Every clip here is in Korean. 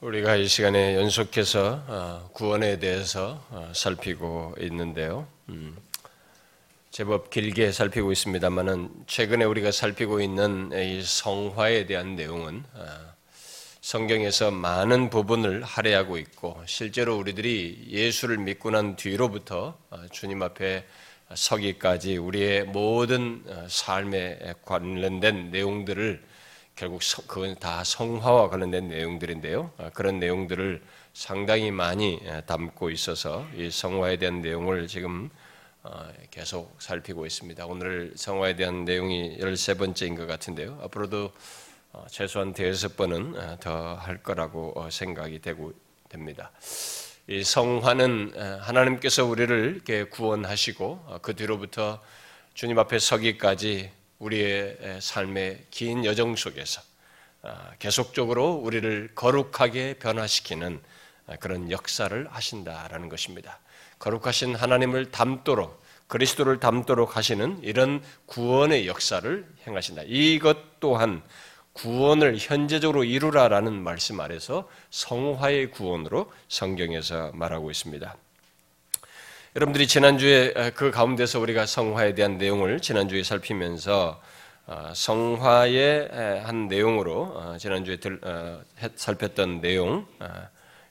우리가 이 시간에 연속해서 어, 구원에 대해서 어, 살피고 있는데요. 음, 제법 길게 살피고 있습니다만은 최근에 우리가 살피고 있는 이 성화에 대한 내용은 어, 성경에서 많은 부분을 할애하고 있고 실제로 우리들이 예수를 믿고 난 뒤로부터 주님 앞에 서기까지 우리의 모든 삶에 관련된 내용들을 결국 그건 다 성화와 관련된 내용들인데요. 아, 그런 내용들을 상당히 많이 담고 있어서 이 성화에 대한 내용을 지금 어, 계속 살피고 있습니다. 오늘 성화에 대한 내용이 13번째인 것 같은데요. 앞으로도 어, 최소한 대여섯 번은 어, 더할 거라고 생각이 되고 됩니다. 이 성화는 하나님께서 우리를 구원하시고 그 뒤로부터 주님 앞에 서기까지 우리의 삶의 긴 여정 속에서 아, 계속적으로 우리를 거룩하게 변화시키는 아, 그런 역사를 하신다라는 것입니다. 거룩하신 하나님을 닮도록 그리스도를 닮도록 하시는 이런 구원의 역사를 행하신다. 이것 또한 구원을 현재적으로 이루라라는 말씀 아래서 성화의 구원으로 성경에서 말하고 있습니다. 여러분들이 지난주에 그 가운데서 우리가 성화에 대한 내용을 지난주에 살피면서 어, 성화의 한 내용으로 어, 지난주에 들, 어, 살폈던 내용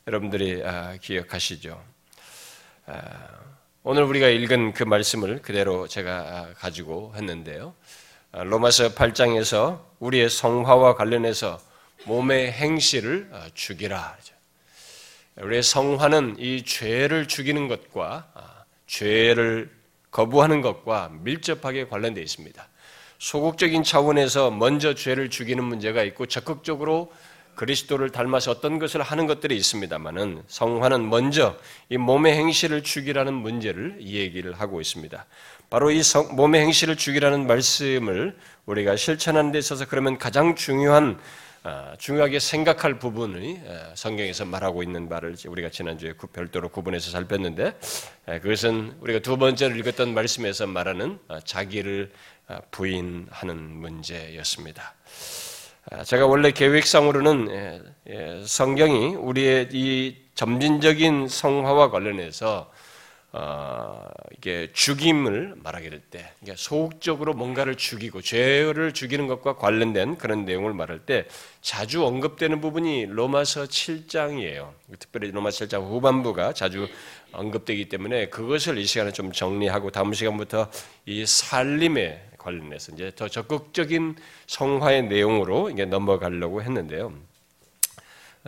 여러분들이 기억하시죠? 오늘 우리가 읽은 그 말씀을 그대로 제가 가지고 했는데요. 로마서 8장에서 우리의 성화와 관련해서 몸의 행실을 죽이라. 우리의 성화는 이 죄를 죽이는 것과 죄를 거부하는 것과 밀접하게 관련되어 있습니다. 소극적인 차원에서 먼저 죄를 죽이는 문제가 있고 적극적으로 그리스도를 닮아서 어떤 것을 하는 것들이 있습니다만은 성화는 먼저 이 몸의 행실을 죽이라는 문제를 얘기를 하고 있습니다. 바로 이 성, 몸의 행실을 죽이라는 말씀을 우리가 실천하는 데 있어서 그러면 가장 중요한 아, 중요하게 생각할 부분이 아, 성경에서 말하고 있는 말을 우리가 지난주에 별도로 구분해서 살폈는데 아, 그것은 우리가 두 번째로 읽었던 말씀에서 말하는 자기를 부인하는 문제였습니다. 제가 원래 계획상으로는 성경이 우리의 이 점진적인 성화와 관련해서 어, 이게 죽임을 말하게 될 때, 소극적으로 뭔가를 죽이고 죄를 죽이는 것과 관련된 그런 내용을 말할 때 자주 언급되는 부분이 로마서 7장이에요. 특별히 로마서 7장 후반부가 자주 언급되기 때문에 그것을 이 시간에 좀 정리하고 다음 시간부터 이 살림에 관련해서 이제 더 적극적인 성화의 내용으로 이게 넘어가려고 했는데요.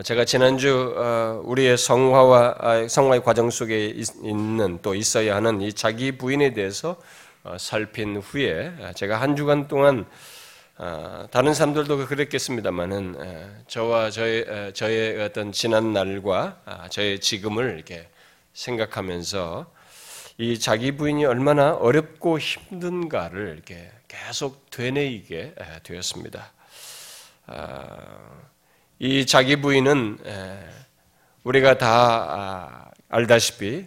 제가 지난주 어, 우리의 성화와 아, 성화의 과정 속에 있는 또 있어야 하는 이 자기 부인에 대해서 어, 살핀 후에 아, 제가 한 주간 동안 아, 다른 사람들도 그랬겠습니다만은 저와 저의 저의 어떤 지난 날과 저의 지금을 이렇게 생각하면서 이 자기 부인이 얼마나 어렵고 힘든가를 이렇게 계속 되뇌이게 되었습니다. 이 자기 부인은 우리가 다 아, 알다시피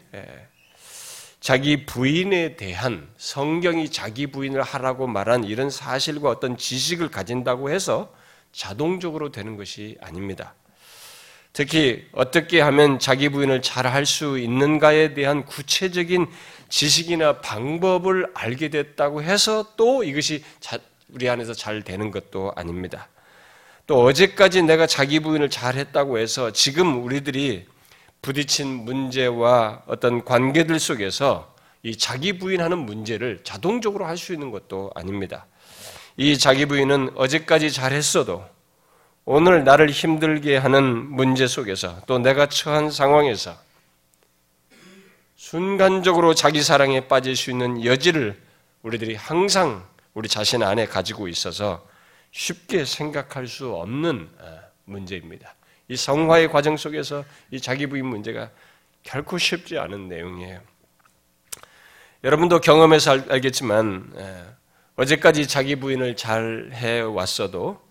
자기 부인에 대한 성경이 자기 부인을 하라고 말한 이런 사실과 어떤 지식을 가진다고 해서 자동적으로 되는 것이 아닙니다. 특히 어떻게 하면 자기 부인을 잘 할 수 있는가에 대한 구체적인 지식이나 방법을 알게 됐다고 해서 또 이것이 우리 안에서 잘 되는 것도 아닙니다. 또 어제까지 내가 자기 부인을 잘 했다고 해서 지금 우리들이 부딪힌 문제와 어떤 관계들 속에서 이 자기 부인하는 문제를 자동적으로 할 수 있는 것도 아닙니다. 이 자기 부인은 어제까지 잘 했어도 오늘 나를 힘들게 하는 문제 속에서 또 내가 처한 상황에서 순간적으로 자기 사랑에 빠질 수 있는 여지를 우리들이 항상 우리 자신 안에 가지고 있어서 쉽게 생각할 수 없는 어, 문제입니다. 이 성화의 과정 속에서 이 자기 부인 문제가 결코 쉽지 않은 내용이에요. 여러분도 경험해서 알 겠지만 어제까지 자기 부인을 잘 해왔어도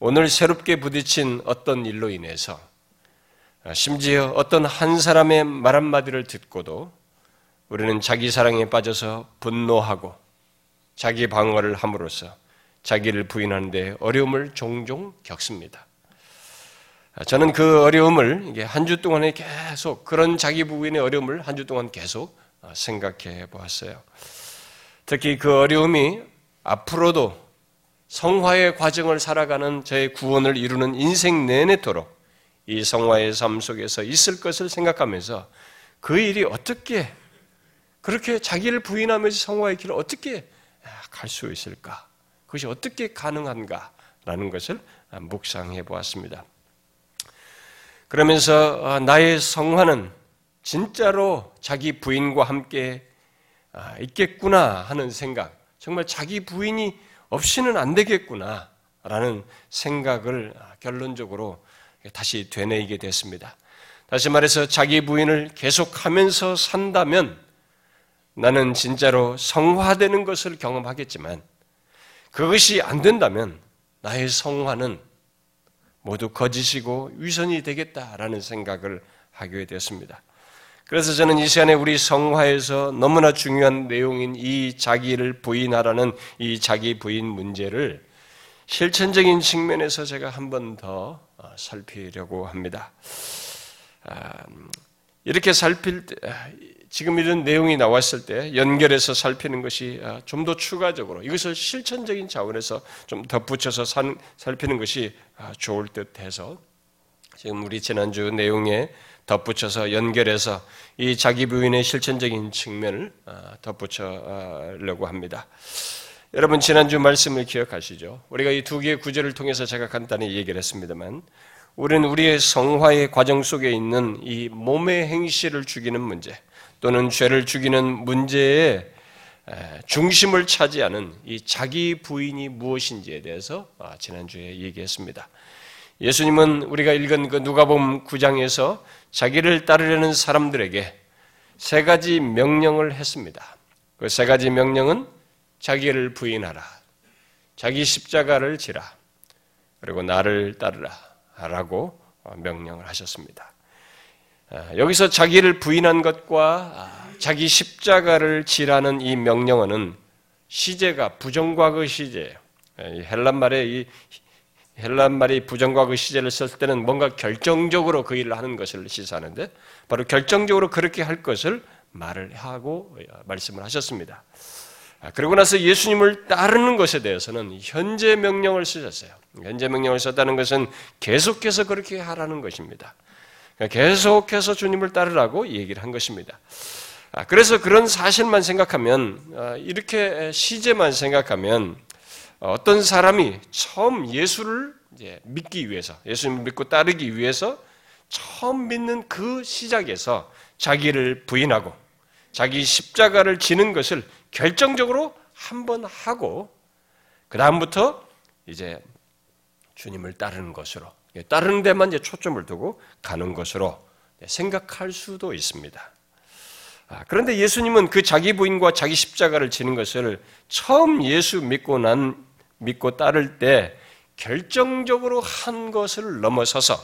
오늘 새롭게 부딪힌 어떤 일로 인해서 어, 심지어 어떤 한 사람의 말 한마디를 듣고도 우리는 자기 사랑에 빠져서 분노하고 자기 방어를 함으로써 자기를 부인하는데 어려움을 종종 겪습니다. 저는 그 어려움을 한 주 동안에 계속 그런 자기 부인의 어려움을 한 주 동안 계속 생각해 보았어요. 특히 그 어려움이 앞으로도 성화의 과정을 살아가는 저의 구원을 이루는 인생 내내도록 이 성화의 삶 속에서 있을 것을 생각하면서 그 일이 어떻게 그렇게 자기를 부인하면서 성화의 길을 어떻게 갈 수 있을까? 그것이 어떻게 가능한가라는 것을 묵상해 보았습니다. 그러면서 어, 나의 성화는 진짜로 자기 부인과 함께 아, 있겠구나 하는 생각, 정말 자기 부인이 없이는 안 되겠구나 라는 생각을 결론적으로 다시 되뇌이게 됐습니다. 다시 말해서 자기 부인을 계속하면서 산다면 나는 진짜로 성화되는 것을 경험하겠지만 그것이 안 된다면 나의 성화는 모두 거짓이고 위선이 되겠다라는 생각을 하게 되었습니다. 그래서 저는 이 시간에 우리 성화에서 너무나 중요한 내용인 이 자기를 부인하라는 이 자기 부인 문제를 실천적인 측면에서 제가 한 번더 어, 살피려고 합니다. 아, 이렇게 살필 때, 아, 지금 이런 내용이 나왔을 때 연결해서 살피는 것이 아, 좀더 추가적으로 이것을 실천적인 차원에서 좀 덧붙여서 살피는 것이 좋을 듯 해서 지금 우리 지난주 내용에 덧붙여서 연결해서 이 자기 부인의 실천적인 측면을 아, 덧붙여려고 합니다. 여러분 지난주 말씀을 기억하시죠? 우리가 이 두 개의 구절을 통해서 제가 간단히 얘기를 했습니다만 우리는 우리의 성화의 과정 속에 있는 이 몸의 행실을 죽이는 문제 또는 죄를 죽이는 문제에 중심을 차지하는 이 자기 부인이 무엇인지에 대해서 아, 지난주에 얘기했습니다. 예수님은 우리가 읽은 그 누가복음 9장에서 자기를 따르려는 사람들에게 세 가지 명령을 했습니다. 그 세 가지 명령은 자기를 부인하라. 자기 십자가를 지라. 그리고 나를 따르라. 라고 명령을 하셨습니다. 아, 여기서 자기를 부인한 것과 아, 자기 십자가를 지라는 이 명령어는 시제가 부정과거 시제예요. 헬란 말에 이 헬란 말이 부정과거 시제를 쓸 때는 뭔가 결정적으로 그 일을 하는 것을 시사하는데 바로 결정적으로 그렇게 할 것을 말을 하고 말씀을 하셨습니다. 아, 그리고 나서 예수님을 따르는 것에 대해서는 현재 명령을 쓰셨어요. 현재 명령을 썼다는 것은 계속해서 그렇게 하라는 것입니다. 그러니까 계속해서 주님을 따르라고 얘기를 한 것입니다. 아, 그래서 그런 사실만 생각하면 아, 이렇게 시제만 생각하면 어떤 사람이 처음 예수를 믿기 위해서 예수님을 믿고 따르기 위해서 처음 믿는 그 시작에서 자기를 부인하고 자기 십자가를 지는 것을 결정적으로 한 번 하고 그 다음부터 이제 주님을 따르는 것으로 따르는 데만 이제 초점을 두고 가는 것으로 생각할 수도 있습니다. 아, 그런데 예수님은 그 자기 부인과 자기 십자가를 지는 것을 처음 예수 믿고 난 믿고 따를 때 결정적으로 한 것을 넘어서서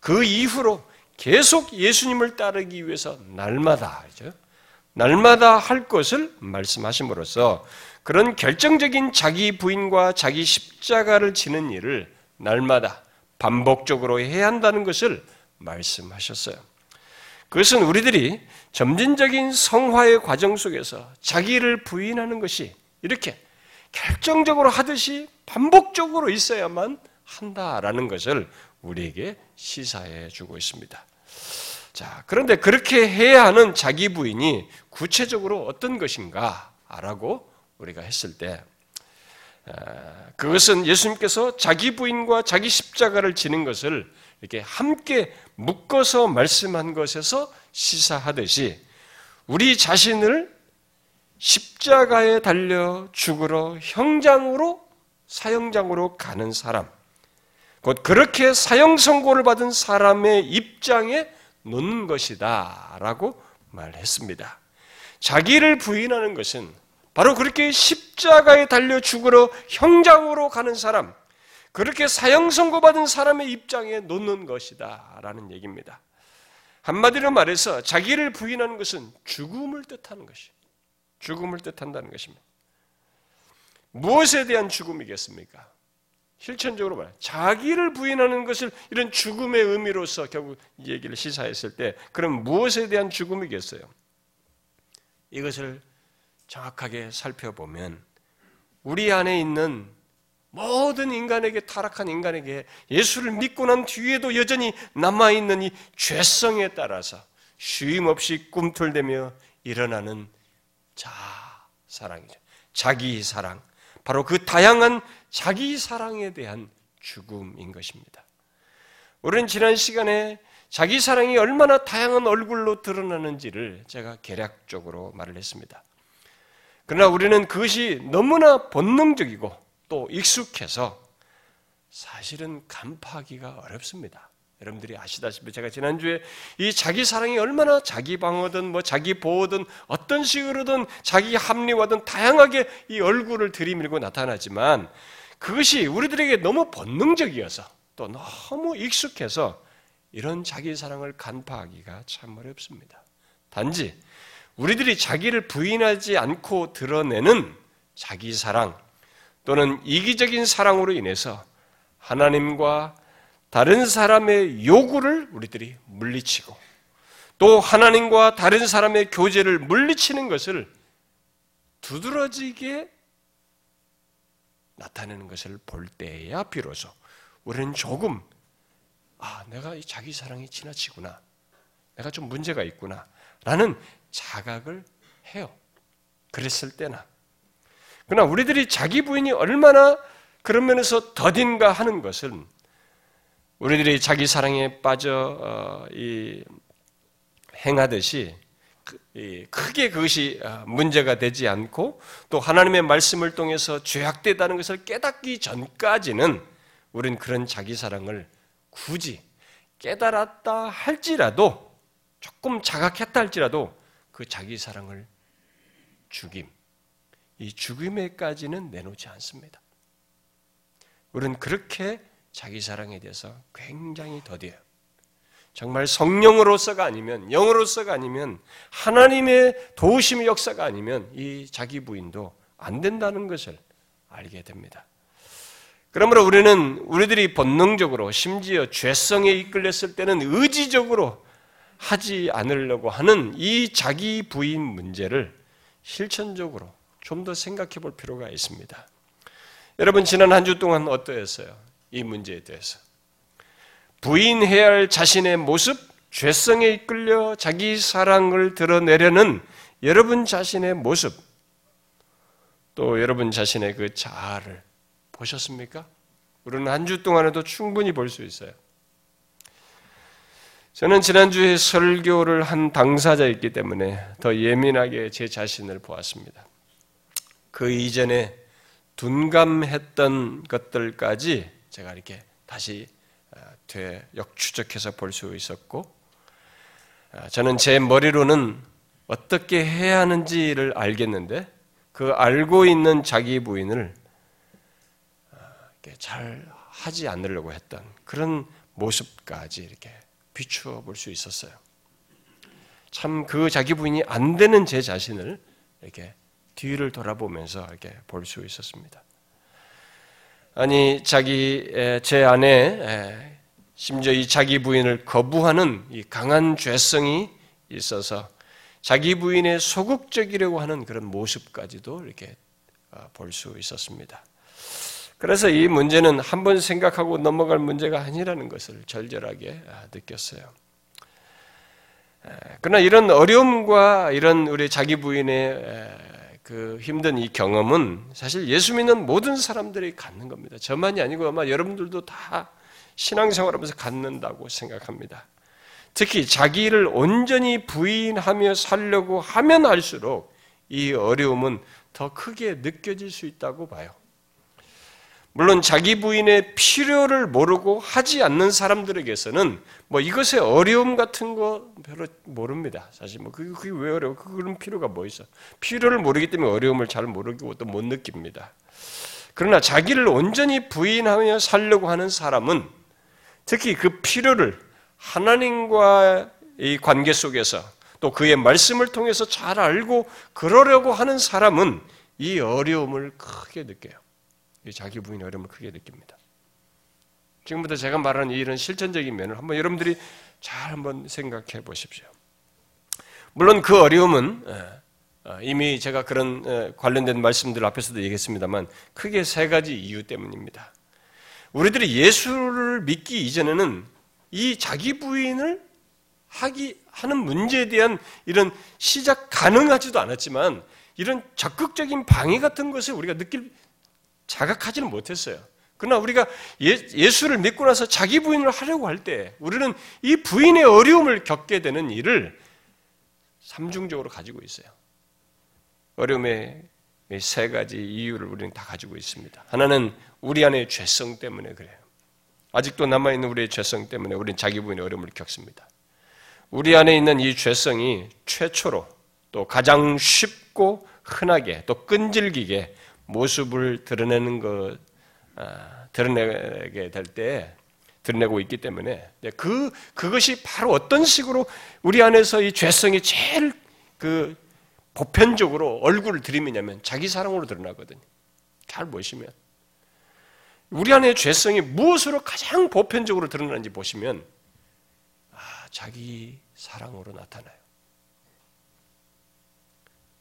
그 이후로 계속 예수님을 따르기 위해서 날마다 날마다 할 것을 말씀하심으로써 그런 결정적인 자기 부인과 자기 십자가를 지는 일을 날마다 반복적으로 해야 한다는 것을 말씀하셨어요. 그것은 우리들이 점진적인 성화의 과정 속에서 자기를 부인하는 것이 이렇게 결정적으로 하듯이 반복적으로 있어야만 한다라는 것을 우리에게 시사해 주고 있습니다. 자, 그런데 그렇게 해야 하는 자기 부인이 구체적으로 어떤 것인가 라고 우리가 했을 때, 그것은 예수님께서 자기 부인과 자기 십자가를 지는 것을 이렇게 함께 묶어서 말씀한 것에서 시사하듯이 우리 자신을 십자가에 달려 죽으러 형장으로 사형장으로 가는 사람, 곧 그렇게 사형 선고를 받은 사람의 입장에 놓는 것이다 라고 말했습니다. 자기를 부인하는 것은 바로 그렇게 십 자가에 달려 죽으러 형장으로 가는 사람, 그렇게 사형 선고받은 사람의 입장에 놓는 것이다 라는 얘기입니다. 한마디로 말해서 자기를 부인하는 것은 죽음을 뜻하는 것이. 죽음을 뜻한다는 것입니다. 무엇에 대한 죽음이겠습니까? 실천적으로 말 자기를 부인하는 것을 이런 죽음의 의미로서 결국 얘기를 시사했을 때 그럼 무엇에 대한 죽음이겠어요? 이것을 정확하게 살펴보면 우리 안에 있는 모든 인간에게 타락한 인간에게 예수를 믿고 난 뒤에도 여전히 남아 있는 이 죄성에 따라서 쉼 없이 꿈틀대며 일어나는 자 사랑이죠. 자기 사랑. 바로 그 다양한 자기 사랑에 대한 죽음인 것입니다. 우리는 지난 시간에 자기 사랑이 얼마나 다양한 얼굴로 드러나는지를 제가 개략적으로 말을 했습니다. 그러나 우리는 그것이 너무나 본능적이고 또 익숙해서 사실은 간파하기가 어렵습니다. 여러분들이 아시다시피 제가 지난주에 이 자기 사랑이 얼마나 자기 방어든 뭐 자기 보호든 어떤 식으로든 자기 합리화든 다양하게 이 얼굴을 들이밀고 나타나지만 그것이 우리들에게 너무 본능적이어서 또 너무 익숙해서 이런 자기 사랑을 간파하기가 참 어렵습니다. 단지 우리들이 자기를 부인하지 않고 드러내는 자기 사랑 또는 이기적인 사랑으로 인해서 하나님과 다른 사람의 요구를 우리들이 물리치고 또 하나님과 다른 사람의 교제를 물리치는 것을 두드러지게 나타내는 것을 볼 때야 비로소 우리는 조금 아 내가 이 자기 사랑이 지나치구나. 내가 좀 문제가 있구나. 라는 자각을 해요. 그랬을 때나 그러나 우리들이 자기 부인이 얼마나 그런 면에서 더딘가 하는 것은 우리들이 자기 사랑에 빠져 어, 이 행하듯이 크게 그것이 어, 문제가 되지 않고 또 하나님의 말씀을 통해서 죄악되다는 것을 깨닫기 전까지는 우리는 그런 자기 사랑을 굳이 깨달았다 할지라도 조금 자각했다 할지라도 그 자기 사랑을 죽임, 이 죽임에까지는 내놓지 않습니다. 우리는 그렇게 자기 사랑에 대해서 굉장히 더뎌요. 정말 성령으로서가 아니면 영으로서가 아니면 하나님의 도우심의 역사가 아니면 이 자기 부인도 안 된다는 것을 알게 됩니다. 그러므로 우리는 우리들이 본능적으로 심지어 죄성에 이끌렸을 때는 의지적으로 하지 않으려고 하는 이 자기 부인 문제를 실천적으로 좀 더 생각해 볼 필요가 있습니다. 여러분 지난 한 주 동안 어떠했어요? 이 문제에 대해서. 부인해야 할 자신의 모습, 죄성에 이끌려 자기 사랑을 드러내려는 여러분 자신의 모습, 또 여러분 자신의 그 자아를 보셨습니까? 우리는 한 주 동안에도 충분히 볼 수 있어요. 저는 지난주에 설교를 한 당사자였기 때문에 더 예민하게 제 자신을 보았습니다. 그 이전에 둔감했던 것들까지 제가 이렇게 다시 되 역추적해서 볼 수 있었고 아, 저는 제 머리로는 어떻게 해야 하는지를 알겠는데 그 알고 있는 자기 부인을 아, 잘 하지 않으려고 했던 그런 모습까지 이렇게 비추어 볼 수 있었어요. 참 그 자기 부인이 안 되는 제 자신을 이렇게 뒤를 돌아보면서 이렇게 볼 수 있었습니다. 아니 자기 제 안에 심지어 이 자기 부인을 거부하는 이 강한 죄성이 있어서 자기 부인의 소극적이려고 하는 그런 모습까지도 이렇게 어, 볼수 있었습니다. 그래서 이 문제는 한 번 생각하고 넘어갈 문제가 아니라는 것을 절절하게 아, 느꼈어요. 그러나 이런 어려움과 이런 우리 자기 부인의 그 힘든 이 경험은 사실 예수 믿는 모든 사람들이 갖는 겁니다. 저만이 아니고 아마 여러분들도 다 신앙생활하면서 갖는다고 생각합니다. 특히 자기를 온전히 부인하며 살려고 하면 할수록 이 어려움은 더 크게 느껴질 수 있다고 봐요. 물론 자기 부인의 필요를 모르고 하지 않는 사람들에게서는 뭐 이것의 어려움 같은 거 별로 모릅니다. 사실 뭐 그게, 그게 왜 어려워? 그런 필요가 뭐 있어? 필요를 모르기 때문에 어려움을 잘 모르고 또 못 느낍니다. 그러나 자기를 온전히 부인하며 살려고 하는 사람은 특히 그 필요를 하나님과 이 관계 속에서 또 그의 말씀을 통해서 잘 알고 그러려고 하는 사람은 이 어려움을 크게 느껴요. 자기 부인의 어려움을 크게 느낍니다. 지금부터 제가 말하는 이런 실천적인 면을 한번 여러분들이 잘 한번 생각해 보십시오. 물론 그 어려움은 예, 어, 이미 제가 그런 어, 관련된 말씀들 앞에서도 얘기했습니다만 크게 세 가지 이유 때문입니다. 우리들이 예수를 믿기 이전에는 이 자기 부인을 하기 하는 문제에 대한 이런 시작 가능하지도 않았지만 이런 적극적인 방해 같은 것을 우리가 느낄 자각하지는 못했어요. 그러나 우리가 예, 수를 믿고 나서 자기 부인을 하려고 할 때 우리는 이 부인의 어려움을 겪게 되는 일을 삼중적으로 가지고 있어요. 어려움의 세 가지 이유를 우리는 다 가지고 있습니다. 하나는 우리 안의 죄성 때문에 그래요. 아직도 남아있는 우리의 죄성 때문에 우리는 자기 부인의 어려움을 겪습니다. 우리 안에 있는 이 죄성이 최초로 또 가장 쉽고 흔하게 또 끈질기게 모습을 드러내는 것, 아, 드러내게 될 때, 드러내고 있기 때문에 그, 그것이 바로 어떤 식으로 우리 안에서 이 죄성이 제일 그 보편적으로 얼굴을 들이미냐면 자기 사랑으로 드러나거든요. 잘 보시면. 우리 안에 죄성이 무엇으로 가장 보편적으로 드러나는지 보시면, 아, 자기 사랑으로 나타나요.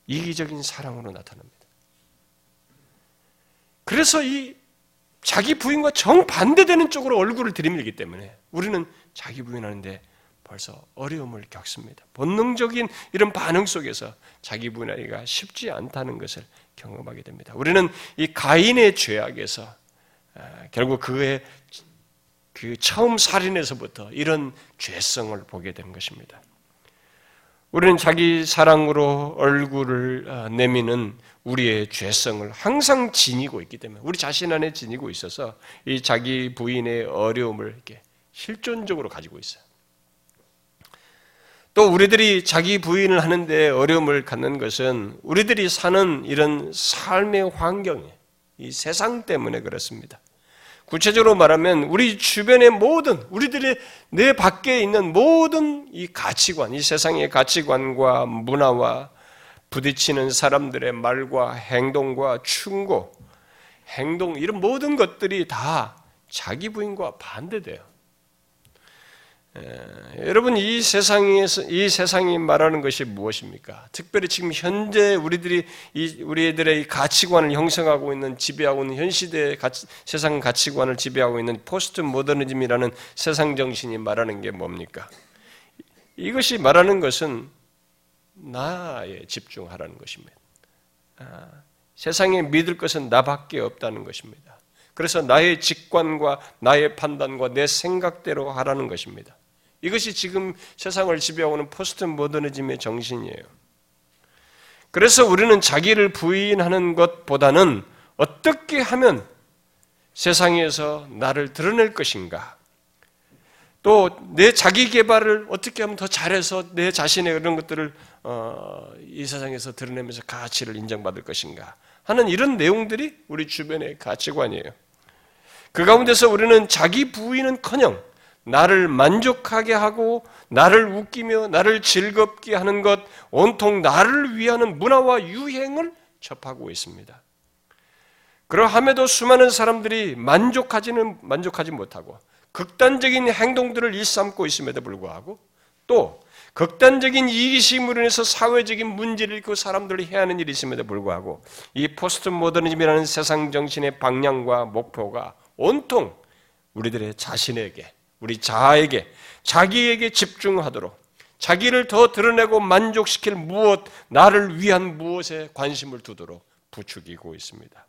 이기적인 사랑으로 나타납니다. 그래서 이 자기 부인과 정반대되는 쪽으로 얼굴을 들이밀기 때문에 우리는 자기 부인하는데 벌써 어려움을 겪습니다. 본능적인 이런 반응 속에서 자기 분하기가 쉽지 않다는 것을 경험하게 됩니다. 우리는 이 가인의 죄악에서 아, 결국 그의 그 처음 살인에서부터 이런 죄성을 보게 된 것입니다. 우리는 자기 사랑으로 얼굴을 아, 내미는 우리의 죄성을 항상 지니고 있기 때문에 우리 자신 안에 지니고 있어서 이 자기 부인의 어려움을 이렇게 실존적으로 가지고 있어요. 또 우리들이 자기 부인을 하는데 어려움을 갖는 것은 우리들이 사는 이런 삶의 환경이 이 세상 때문에 그렇습니다. 구체적으로 말하면 우리 주변의 모든 우리들의 내 밖에 있는 모든 이 가치관, 이 세상의 가치관과 문화와 부딪히는 사람들의 말과 행동과 충고, 행동 이런 모든 것들이 다 자기 부인과 반대돼요. 예, 여러분 이 세상에서 이 세상이 말하는 것이 무엇입니까? 특별히 지금 현재 우리들이 이 우리들의 가치관을 형성하고 있는 지배하고 있는 현 시대의 가치, 세상 가치관을 지배하고 있는 포스트 모더니즘이라는 세상 정신이 말하는 게 뭡니까? 이것이 말하는 것은 나에 집중하라는 것입니다. 아, 세상에 믿을 것은 나밖에 없다는 것입니다. 그래서 나의 직관과 나의 판단과 내 생각대로 하라는 것입니다. 이것이 지금 세상을 지배하고 있는 포스트 모더니즘의 정신이에요. 그래서 우리는 자기를 부인하는 것보다는 어떻게 하면 세상에서 나를 드러낼 것인가? 또 내 자기 개발을 어떻게 하면 더 잘해서 내 자신의 그런 것들을 어, 이 세상에서 드러내면서 가치를 인정받을 것인가? 하는 이런 내용들이 우리 주변의 가치관이에요. 그 가운데서 우리는 자기 부인은커녕 나를 만족하게 하고 나를 웃기며 나를 즐겁게 하는 것 온통 나를 위하는 문화와 유행을 접하고 있습니다. 그러함에도 수많은 사람들이 만족하지는 만족하지 못하고 극단적인 행동들을 일삼고 있음에도 불구하고 또 극단적인 이기심으로 인해서 사회적인 문제를 일으키고 사람들이 해야 하는 일이 있음에도 불구하고 이 포스트 모더니즘이라는 세상 정신의 방향과 목표가 온통 우리들의 자신에게 우리 자아에게 자기에게 집중하도록 자기를 더 드러내고 만족시킬 무엇 나를 위한 무엇에 관심을 두도록 부추기고 있습니다.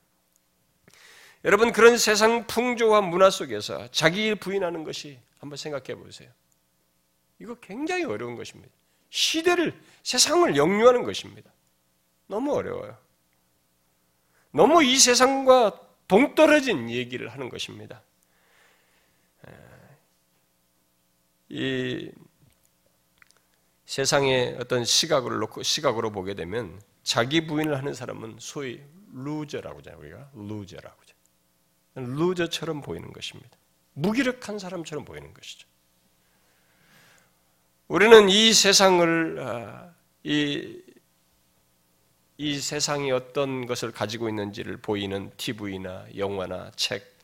여러분 그런 세상 풍조와 문화 속에서 자기 부인하는 것이 한번 생각해 보세요. 이거 굉장히 어려운 것입니다. 시대를 세상을 역류하는 것입니다. 너무 어려워요. 너무 이 세상과 동떨어진 얘기를 하는 것입니다. 이 세상의 어떤 시각을 놓고 시각으로 보게 되면 자기 부인을 하는 사람은 소위 루저라고 하잖아요. 우리가 루저라고 하죠. 루저처럼 보이는 것입니다. 무기력한 사람처럼 보이는 것이죠. 우리는 이 세상을 아, 이, 이 세상이 어떤 것을 가지고 있는지를 보이는 TV나 영화나 책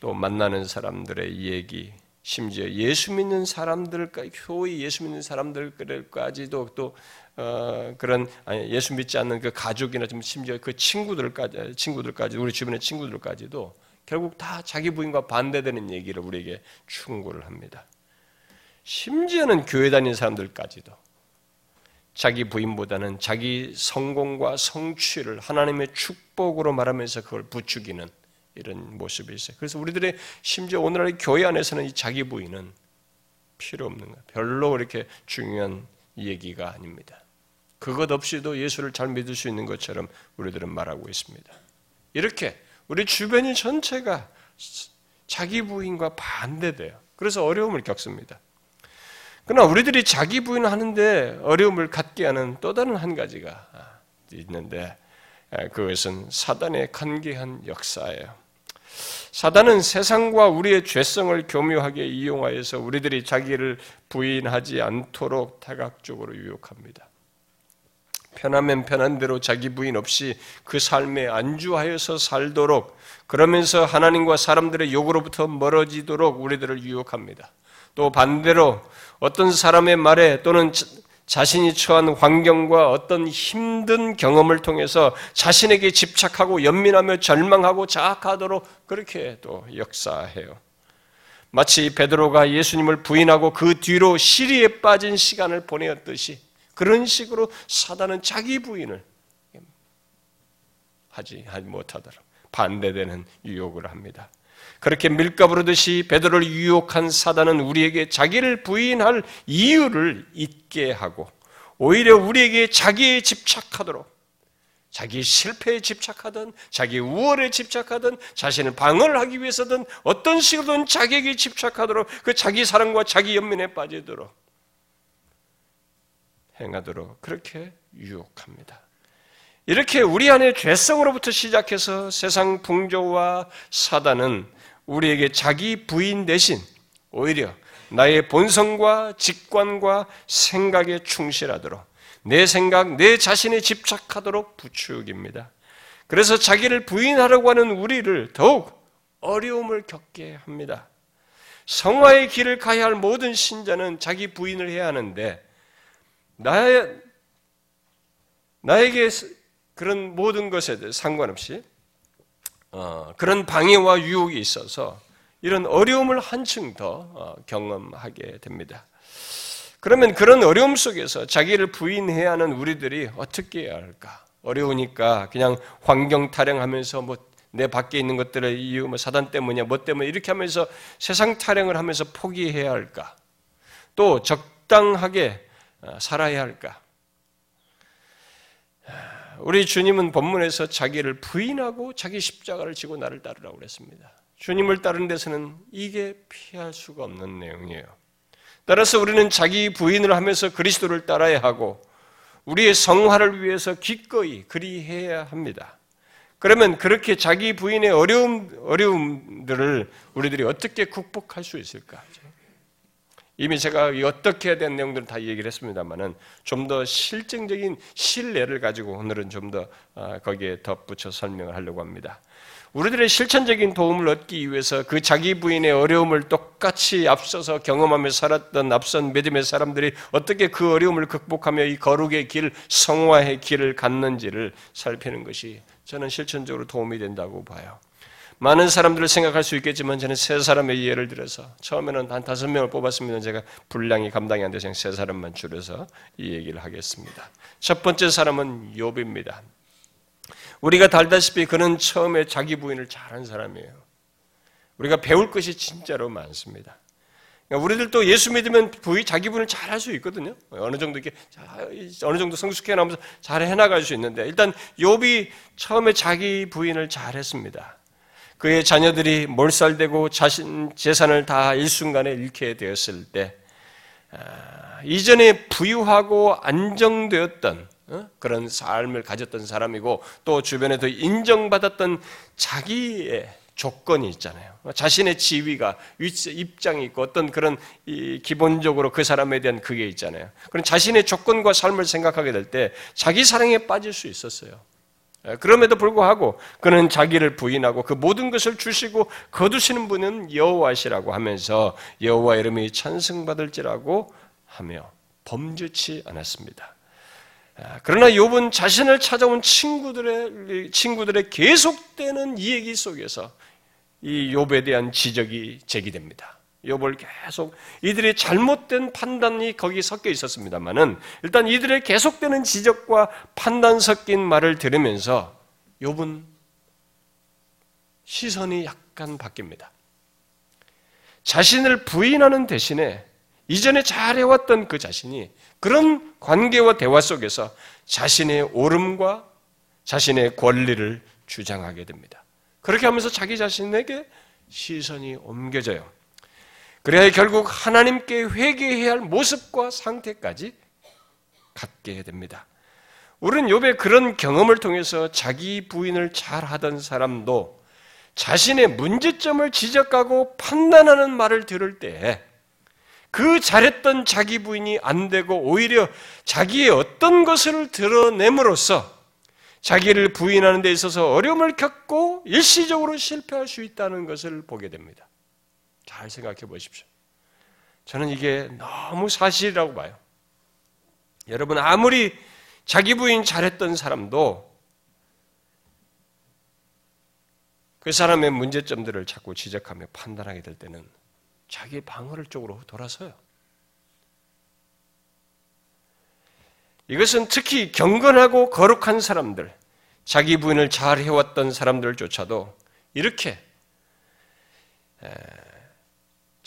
또 만나는 사람들의 얘기, 심지어 예수 믿는 사람들까지 교회 예수 믿는 사람들까지도 또 어, 그런 아니, 예수 믿지 않는 그 가족이나 좀 심지어 그 친구들까지 친구들까지 우리 주변의 친구들까지도 결국 다 자기 부인과 반대되는 얘기를 우리에게 충고를 합니다. 심지어는 교회 다니는 사람들까지도 자기 부인보다는 자기 성공과 성취를 하나님의 축복으로 말하면서 그걸 부추기는 이런 모습이 있어요. 그래서 우리들의 심지어 오늘날 교회 안에서는 이 자기 부인은 필요 없는 거예요. 별로 그렇게 중요한 얘기가 아닙니다. 그것 없이도 예수를 잘 믿을 수 있는 것처럼 우리들은 말하고 있습니다. 이렇게 우리 주변인 전체가 자기 부인과 반대돼요. 그래서 어려움을 겪습니다. 그러나 우리들이 자기 부인하는데 어려움을 갖게 하는 또 다른 한 가지가 있는데 그것은 사단의 간계한 역사예요. 사단은 세상과 우리의 죄성을 교묘하게 이용하여서 우리들이 자기를 부인하지 않도록 다각적으로 유혹합니다. 편하면 편한 대로 자기 부인 없이 그 삶에 안주하여서 살도록 그러면서 하나님과 사람들의 욕으로부터 멀어지도록 우리들을 유혹합니다. 또 반대로 어떤 사람의 말에 또는 자신이 처한 환경과 어떤 힘든 경험을 통해서 자신에게 집착하고 연민하며 절망하고 자학하도록 그렇게 또 역사해요. 마치 베드로가 예수님을 부인하고 그 뒤로 시리에 빠진 시간을 보내었듯이 그런 식으로 사단은 자기 부인을 하지 못하도록 반대되는 유혹을 합니다. 그렇게 밀가 부르듯이 베드로를 유혹한 사단은 우리에게 자기를 부인할 이유를 잊게 하고 오히려 우리에게 자기에 집착하도록 자기 실패에 집착하든 자기 우월에 집착하든 자신을 방어하기 위해서든 어떤 식으로든 자기에게 집착하도록 그 자기 사랑과 자기 연민에 빠지도록 행하도록 그렇게 유혹합니다. 이렇게 우리 안에 죄성으로부터 시작해서 세상 풍조와 사단은 우리에게 자기 부인 대신 오히려 나의 본성과 직관과 생각에 충실하도록 내 생각, 내 자신에 집착하도록 부추깁니다. 그래서 자기를 부인하려고 하는 우리를 더욱 어려움을 겪게 합니다. 성화의 길을 가야 할 모든 신자는 자기 부인을 해야 하는데 나의, 나에게 그런 모든 것에 상관없이 어, 그런 방해와 유혹이 있어서 이런 어려움을 한층 더 어, 경험하게 됩니다. 그러면 그런 어려움 속에서 자기를 부인해야 하는 우리들이 어떻게 해야 할까? 어려우니까 그냥 환경 타령하면서 뭐 내 밖에 있는 것들의 이유, 뭐 사단 때문이야, 뭐 때문에 이렇게 하면서 세상 타령을 하면서 포기해야 할까? 또 적당하게 어, 살아야 할까? 우리 주님은 본문에서 자기를 부인하고 자기 십자가를 지고 나를 따르라고 그랬습니다. 주님을 따르는 데서는 이게 피할 수가 없는 내용이에요. 따라서 우리는 자기 부인을 하면서 그리스도를 따라야 하고 우리의 성화를 위해서 기꺼이 그리해야 합니다. 그러면 그렇게 자기 부인의 어려움, 어려움들을 우리들이 어떻게 극복할 수 있을까? 이미 제가 어떻게 해야 되는 내용들을 다 얘기를 했습니다만은 좀 더 실증적인 신뢰를 가지고 오늘은 좀더 아, 거기에 덧붙여 설명을 하려고 합니다. 우리들의 실천적인 도움을 얻기 위해서 그 자기 부인의 어려움을 똑같이 앞서서 경험하며 살았던 앞선 믿음의 사람들이 어떻게 그 어려움을 극복하며 이 거룩의 길, 성화의 길을 갔는지를 살피는 것이 저는 실천적으로 도움이 된다고 봐요. 많은 사람들을 생각할 수 있겠지만 저는 세 사람의 예를 들어서 처음에는 한 다섯 명을 뽑았습니다. 제가 분량이 감당이 안 돼서 세 사람만 줄여서 이 얘기를 하겠습니다. 첫 번째 사람은 욥입니다. 우리가 달다시피 그는 처음에 자기 부인을 잘한 사람이에요. 우리가 배울 것이 진짜로 많습니다. 그러니까 우리들도 예수 믿으면 부인 자기 부인을 잘 할 수 있거든요. 어느 정도 이렇게 어느 정도 성숙해 나면서 잘 해나갈 수 있는데 일단 욥이 처음에 자기 부인을 잘했습니다. 그의 자녀들이 몰살되고 자신 재산을 다 일순간에 잃게 되었을 때 아, 이전에 부유하고 안정되었던 어? 그런 삶을 가졌던 사람이고 또 주변에도 인정받았던 자기의 조건이 있잖아요. 자신의 지위가 입장이 있고 어떤 그런 기본적으로 그 사람에 대한 그게 있잖아요. 그런 자신의 조건과 삶을 생각하게 될 때 자기 사랑에 빠질 수 있었어요. 그럼에도 불구하고 그는 자기를 부인하고 그 모든 것을 주시고 거두시는 분은 여호와시라고 하면서 여호와 이름이 찬송받을지라고 하며 범죄치 않았습니다. 아, 그러나 욥은 자신을 찾아온 친구들의 친구들의 계속되는 이야기 속에서 이 욥에 대한 지적이 제기됩니다. 욥을 계속 이들의 잘못된 판단이 거기 섞여 있었습니다만은 일단 이들의 계속되는 지적과 판단 섞인 말을 들으면서 욥은 시선이 약간 바뀝니다. 자신을 부인하는 대신에 이전에 잘해왔던 그 자신이 그런 관계와 대화 속에서 자신의 옳음과 자신의 권리를 주장하게 됩니다. 그렇게 하면서 자기 자신에게 시선이 옮겨져요. 그래야 결국 하나님께 회개해야 할 모습과 상태까지 갖게 됩니다. 우리는 욥의 그런 경험을 통해서 자기 부인을 잘 하던 사람도 자신의 문제점을 지적하고 판단하는 말을 들을 때 그 잘했던 자기 부인이 안 되고 오히려 자기의 어떤 것을 드러냄으로써 자기를 부인하는 데 있어서 어려움을 겪고 일시적으로 실패할 수 있다는 것을 보게 됩니다. 잘 생각해 보십시오. 저는 이게 너무 사실이라고 봐요. 여러분, 아무리 자기 부인 잘했던 사람도 그 사람의 문제점들을 자꾸 지적하며 판단하게 될 때는 자기 방어를 쪽으로 돌아서요. 이것은 특히 경건하고 거룩한 사람들, 자기 부인을 잘 해왔던 사람들조차도 이렇게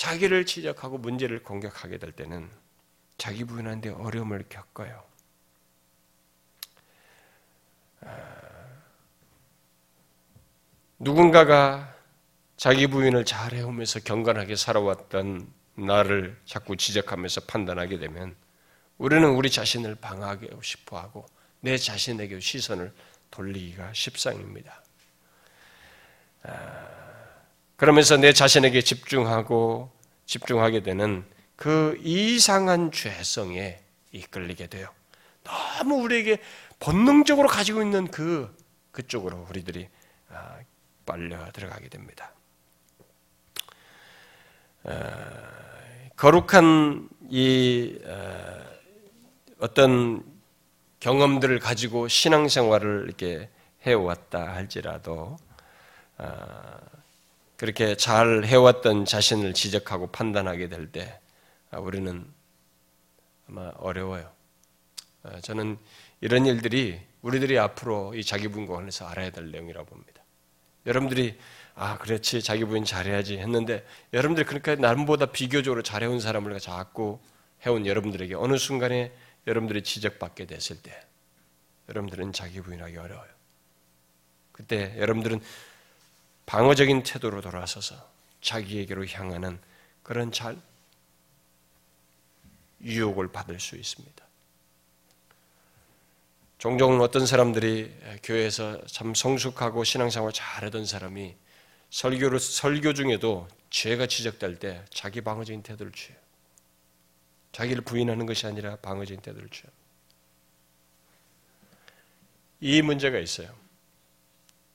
자기를 지적하고 문제를 공격하게 될 때는 자기 부인한테 어려움을 겪어요. 아, 누군가가 자기 부인을 잘 해오면서 경건하게 살아왔던 나를 자꾸 지적하면서 판단하게 되면 우리는 우리 자신을 방어하고 싶어 하고 내 자신에게 시선을 돌리기가 십상입니다. 아, 그러면서 내 자신에게 집중하고 집중하게 되는 그 이상한 죄성에 이끌리게 돼요. 너무 우리에게 본능적으로 가지고 있는 그 그쪽으로 우리들이 아, 빨려 들어가게 됩니다. 아, 거룩한 이 아, 어떤 경험들을 가지고 신앙생활을 이렇게 해왔다 할지라도 그렇게 잘 해왔던 자신을 지적하고 판단하게 될때 아, 우리는 아마 어려워요. 아, 저는 이런 일들이 우리들이 앞으로 이 자기 부인과 관해서 알아야 될 내용이라고 봅니다. 여러분들이 아 그렇지 자기 부인 잘해야지 했는데 여러분들이 그러니까 남보다 비교적으로 잘해온 사람을 자꾸 해온 여러분들에게 어느 순간에 여러분들이 지적받게 됐을 때 여러분들은 자기 부인하기 어려워요. 그때 여러분들은 방어적인 태도로 돌아서서 자기에게로 향하는 그런 잘 유혹을 받을 수 있습니다. 종종 어떤 사람들이 교회에서 참 성숙하고 신앙생활 잘하던 사람이 설교를 설교 중에도 죄가 지적될 때 자기 방어적인 태도를 취해요. 자기를 부인하는 것이 아니라 방어적인 태도를 취해요. 이 문제가 있어요.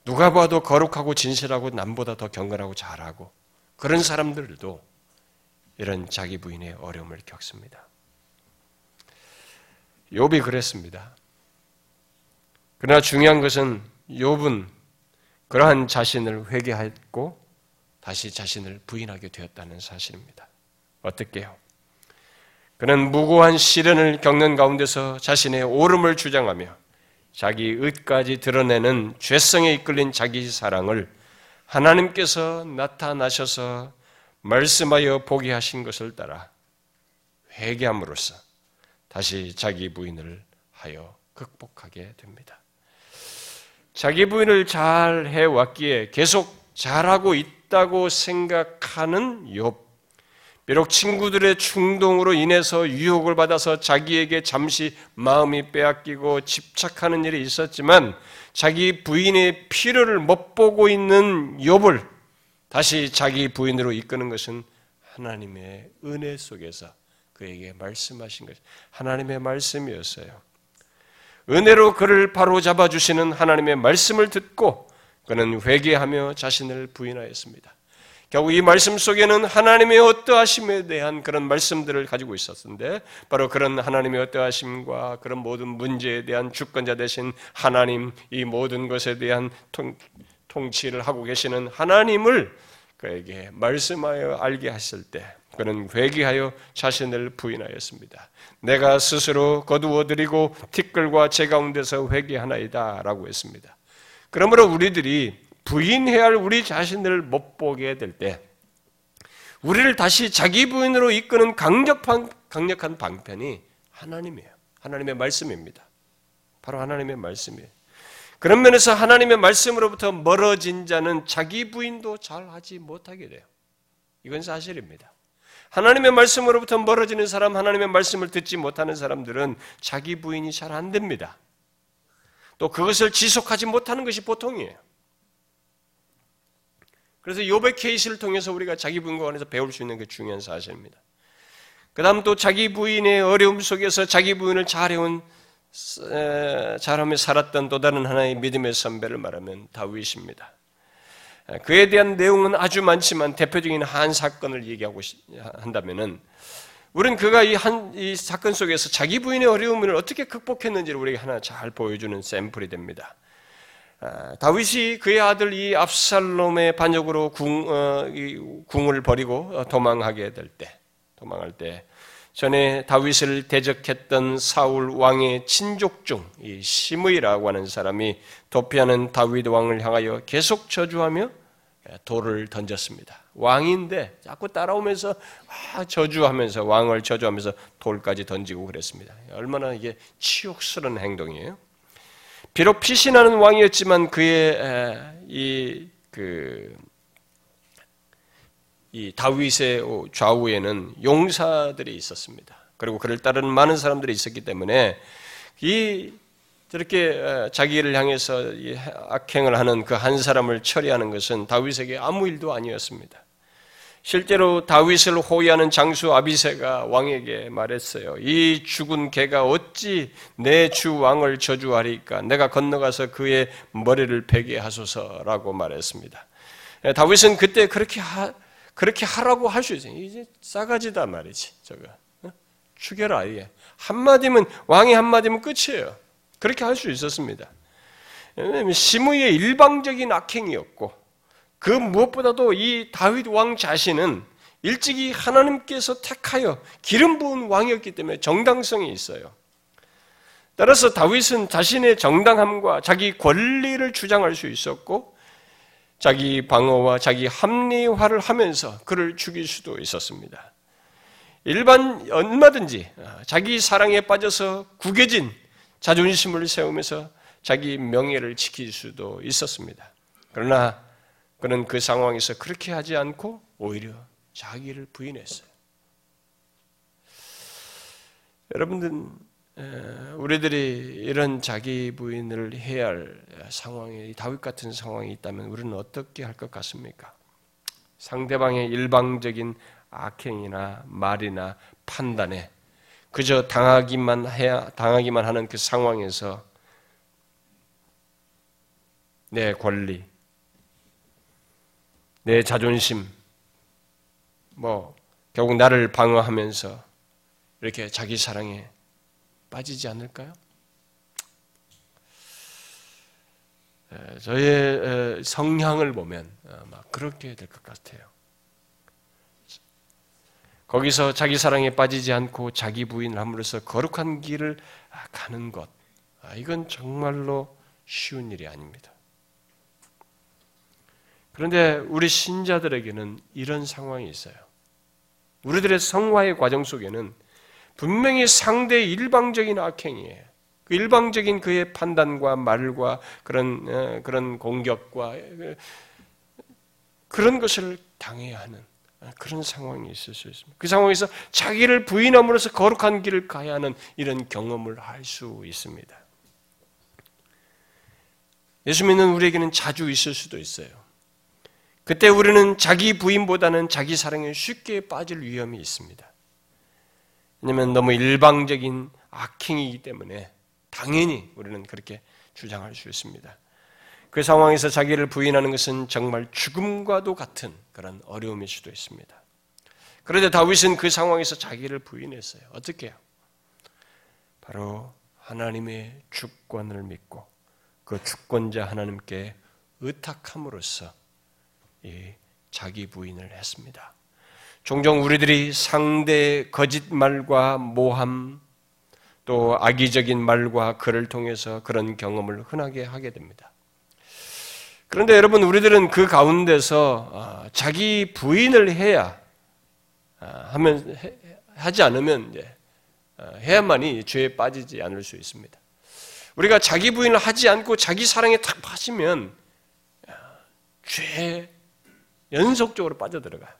누가 봐도 거룩하고 진실하고 남보다 더 경건하고 잘하고 그런 사람들도 이런 자기 부인의 어려움을 겪습니다. 욥이 그랬습니다. 그러나 중요한 것은 욥은 그러한 자신을 회개했고 다시 자신을 부인하게 되었다는 사실입니다. 어떻게요? 그는 무고한 시련을 겪는 가운데서 자신의 옳음을 주장하며 자기 의까지 드러내는 죄성에 이끌린 자기 사랑을 하나님께서 나타나셔서 말씀하여 보게 하신 것을 따라 회개함으로써 다시 자기 부인을 하여 극복하게 됩니다. 자기 부인을 잘 해왔기에 계속 잘하고 있다고 생각하는 욥. 비록 친구들의 충동으로 인해서 유혹을 받아서 자기에게 잠시 마음이 빼앗기고 집착하는 일이 있었지만 자기 부인의 필요를 못 보고 있는 욥을 다시 자기 부인으로 이끄는 것은 하나님의 은혜 속에서 그에게 말씀하신 것, 하나님의 말씀이었어요. 은혜로 그를 바로 잡아 주시는 하나님의 말씀을 듣고 그는 회개하며 자신을 부인하였습니다. 결국 이 말씀 속에는 하나님의 어떠하심에 대한 그런 말씀들을 가지고 있었는데 바로 그런 하나님의 어떠하심과 그런 모든 문제에 대한 주권자 되신 하나님 이 모든 것에 대한 통, 통치를 하고 계시는 하나님을 그에게 말씀하여 알게 하실 때 그는 회개하여 자신을 부인하였습니다. 내가 스스로 거두어 드리고 티끌과 제 가운데서 회개하나이다 라고 했습니다. 그러므로 우리들이 부인해야 할 우리 자신을 못 보게 될 때, 우리를 다시 자기 부인으로 이끄는 강력한, 강력한 방편이 하나님이에요. 하나님의 말씀입니다. 바로 하나님의 말씀이에요. 그런 면에서 하나님의 말씀으로부터 멀어진 자는 자기 부인도 잘 하지 못하게 돼요. 이건 사실입니다. 하나님의 말씀으로부터 멀어지는 사람, 하나님의 말씀을 듣지 못하는 사람들은 자기 부인이 잘 안 됩니다. 또 그것을 지속하지 못하는 것이 보통이에요. 그래서 요백 케이스를 통해서 우리가 자기 관해서 배울 수 있는 게 중요한 사실입니다. 그 다음 또 자기 부인의 어려움 속에서 자기 부인을 잘해온, 잘하며 살았던 또 다른 하나의 믿음의 선배를 말하면 다윗입니다. 그에 대한 내용은 아주 많지만 대표적인 한 사건을 얘기하고 한다면은 우리는 그가 이 한 이 사건 속에서 자기 부인의 어려움을 어떻게 극복했는지를 우리에게 하나 잘 보여주는 샘플이 됩니다. 아, 다윗이 그의 아들 이 압살롬의 반역으로 궁, 어, 궁을 버리고 어, 도망하게 될 때, 도망할 때 전에 다윗을 대적했던 사울 왕의 친족 중 이 시므이라고 하는 사람이 도피하는 다윗 왕을 향하여 계속 저주하며 돌을 던졌습니다. 왕인데 자꾸 따라오면서 아, 저주하면서 왕을 저주하면서 돌까지 던지고 그랬습니다. 얼마나 이게 치욕스러운 행동이에요. 비록 피신하는 왕이었지만 그의 이 그, 이 다윗의 좌우에는 용사들이 있었습니다. 그리고 그를 따르는 많은 사람들이 있었기 때문에 이 저렇게 자기를 향해서 악행을 하는 그 한 사람을 처리하는 것은 다윗에게 아무 일도 아니었습니다. 실제로 다윗을 호위하는 장수 아비세가 왕에게 말했어요. 이 죽은 개가 어찌 내 주 왕을 저주하리까? 내가 건너가서 그의 머리를 베게 하소서라고 말했습니다. 예, 다윗은 그때 그렇게 하, 그렇게 하라고 할 수 있어요. 이제 싸가지다 말이지. 저거 어? 죽여라 이게 한마디면 왕이 한마디면 끝이에요. 그렇게 할 수 있었습니다. 왜냐하면 시므의 일방적인 악행이었고 그 무엇보다도 이 다윗 왕 자신은 일찍이 하나님께서 택하여 기름 부은 왕이었기 때문에 정당성이 있어요. 따라서 다윗은 자신의 정당함과 자기 권리를 주장할 수 있었고 자기 방어와 자기 합리화를 하면서 그를 죽일 수도 있었습니다. 일반 얼마든지 자기 사랑에 빠져서 구겨진 자존심을 세우면서 자기 명예를 지킬 수도 있었습니다. 그러나 그는 그 상황에서 그렇게 하지 않고 오히려 자기를 부인했어요. 여러분들, 우리들이 이런 자기 부인을 해야 할 상황에, 다윗 같은 상황이 있다면 우리는 어떻게 할 것 같습니까? 상대방의 일방적인 악행이나 말이나 판단에 그저 당하기만 해야, 당하기만 하는 그 상황에서 내 권리, 내 자존심, 뭐, 결국 나를 방어하면서 이렇게 자기 사랑에 빠지지 않을까요? 저의 성향을 보면 어, 막 그렇게 될 것 같아요. 거기서 자기 사랑에 빠지지 않고 자기 부인을 함으로써 거룩한 길을 가는 것, 아, 이건 정말로 쉬운 일이 아닙니다. 그런데 우리 신자들에게는 이런 상황이 있어요. 우리들의 성화의 과정 속에는 분명히 상대의 일방적인 악행이에요. 그 일방적인 그의 판단과 말과 그런 어, 그런 공격과 그런 것을 당해야 하는 그런 상황이 있을 수 있습니다. 그 상황에서 자기를 부인함으로써 거룩한 길을 가야 하는 이런 경험을 할 수 있습니다. 예수 믿는 우리에게는 자주 있을 수도 있어요. 그때 우리는 자기 부인보다는 자기 사랑에 쉽게 빠질 위험이 있습니다. 왜냐하면 너무 일방적인 악행이기 때문에 당연히 우리는 그렇게 주장할 수 있습니다. 그 상황에서 자기를 부인하는 것은 정말 죽음과도 같은 그런 어려움일 수도 있습니다. 그런데 다윗은 그 상황에서 자기를 부인했어요. 어떻게 해요? 바로 하나님의 주권을 믿고 그 주권자 하나님께 의탁함으로써 이 자기 부인을 했습니다. 종종 우리들이 상대의 거짓말과 모함 또 악의적인 말과 글을 통해서 그런 경험을 흔하게 하게 됩니다. 그런데 여러분 우리들은 그 가운데서 아, 자기 부인을 해야 아, 하면 하지 않으면 아, 해야만이 죄에 빠지지 않을 수 있습니다. 우리가 자기 부인을 하지 않고 자기 사랑에 탁 빠지면 죄 연속적으로 빠져들어가요.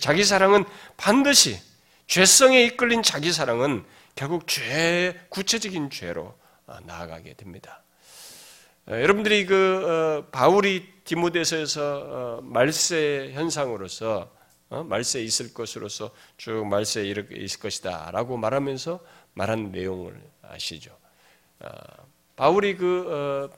자기 사랑은 반드시 죄성에 이끌린 자기 사랑은 결국 죄 구체적인 죄로 나아가게 됩니다. 어, 여러분들이 그 어, 바울이 디모데서에서 어, 말세 현상으로서 말세 있을 것으로서 쭉 말세 있을 것이다라고 말하면서 말한 내용을 아시죠? 바울이 그,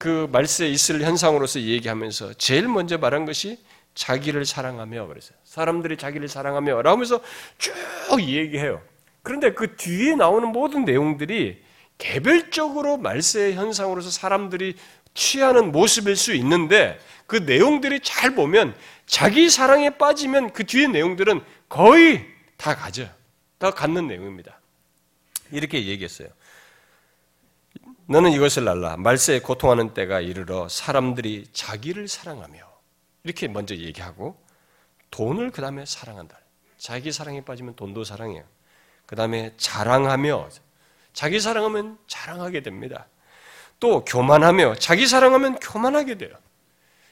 그 말세 있을 현상으로서 얘기하면서 제일 먼저 말한 것이 자기를 사랑하며 그래서 사람들이 자기를 사랑하며 라면서 쭉 얘기해요. 그런데 그 뒤에 나오는 모든 내용들이 개별적으로 말세 현상으로서 사람들이 취하는 모습일 수 있는데 그 내용들이 잘 보면 자기 사랑에 빠지면 그 뒤에 내용들은 거의 다 가져. 다 갖는 내용입니다. 이렇게 얘기했어요. 너는 이것을 알라. 말세에 고통하는 때가 이르러 사람들이 자기를 사랑하며 이렇게 먼저 얘기하고 돈을 그 다음에 사랑한다. 자기 사랑에 빠지면 돈도 사랑해요. 그 다음에 자랑하며 자기 사랑하면 자랑하게 됩니다. 또 교만하며 자기 사랑하면 교만하게 돼요.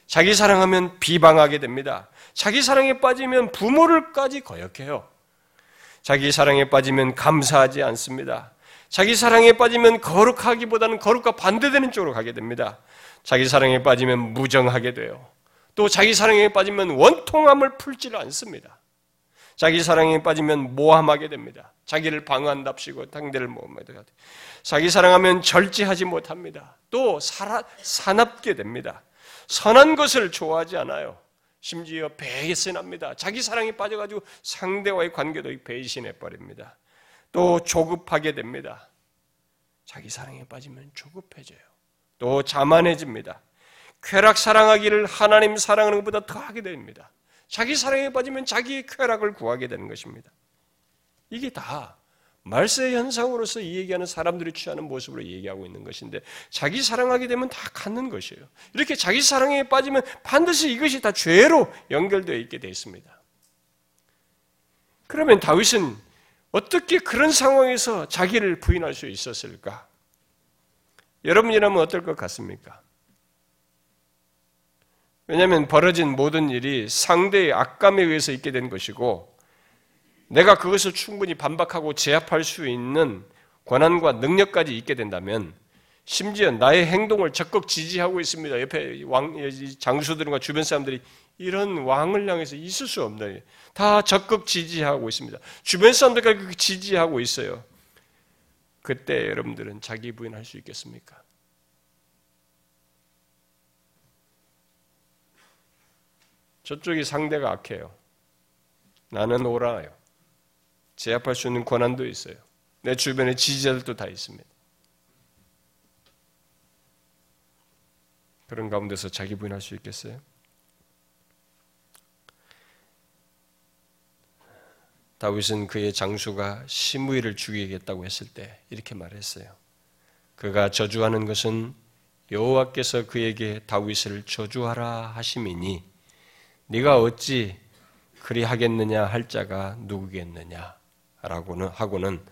자기 사랑하면 비방하게 됩니다. 자기 사랑에 빠지면 부모를까지 거역해요. 자기 사랑에 빠지면 감사하지 않습니다. 자기 사랑에 빠지면 거룩하기보다는 거룩과 반대되는 쪽으로 가게 됩니다. 자기 사랑에 빠지면 무정하게 돼요. 또 자기 사랑에 빠지면 원통함을 풀지를 않습니다. 자기 사랑에 빠지면 모함하게 됩니다. 자기를 방어한답시고 상대를 모함하게 됩니다. 자기 사랑하면 절제하지 못합니다. 또 살아, 사납게 됩니다. 선한 것을 좋아하지 않아요. 심지어 배신합니다. 자기 사랑에 빠져가지고 상대와의 관계도 배신해 버립니다. 또 조급하게 됩니다. 자기 사랑에 빠지면 조급해져요. 또 자만해집니다. 쾌락 사랑하기를 하나님 사랑하는 것보다 더 하게 됩니다. 자기 사랑에 빠지면 자기의 쾌락을 구하게 되는 것입니다. 이게 다 말세 현상으로서 이 얘기하는 사람들이 취하는 모습으로 얘기하고 있는 것인데 자기 사랑하게 되면 다 갖는 것이에요. 이렇게 자기 사랑에 빠지면 반드시 이것이 다 죄로 연결되어 있게 되어 있습니다. 그러면 다윗은 어떻게 그런 상황에서 자기를 부인할 수 있었을까? 여러분이라면 어떨 것 같습니까? 왜냐하면 벌어진 모든 일이 상대의 악감에 의해서 있게 된 것이고 내가 그것을 충분히 반박하고 제압할 수 있는 권한과 능력까지 있게 된다면 심지어 나의 행동을 적극 지지하고 있습니다. 옆에 왕, 장수들과 주변 사람들이 이런 왕을 향해서 있을 수 없는 다 적극 지지하고 있습니다. 주변 사람들까지 지지하고 있어요. 그때 여러분들은 자기 부인할 수 있겠습니까? 저쪽이 상대가 악해요. 나는 오라요. 제압할 수 있는 권한도 있어요. 내 주변에 지지자들도 다 있습니다. 그런 가운데서 자기 부인할 수 있겠어요? 다윗은 그의 장수가 시므이를 죽이겠다고 했을 때 이렇게 말했어요. 그가 저주하는 것은 여호와께서 그에게 다윗을 저주하라 하심이니 네가 어찌 그리 하겠느냐 할 자가 누구겠느냐 라고는 하고는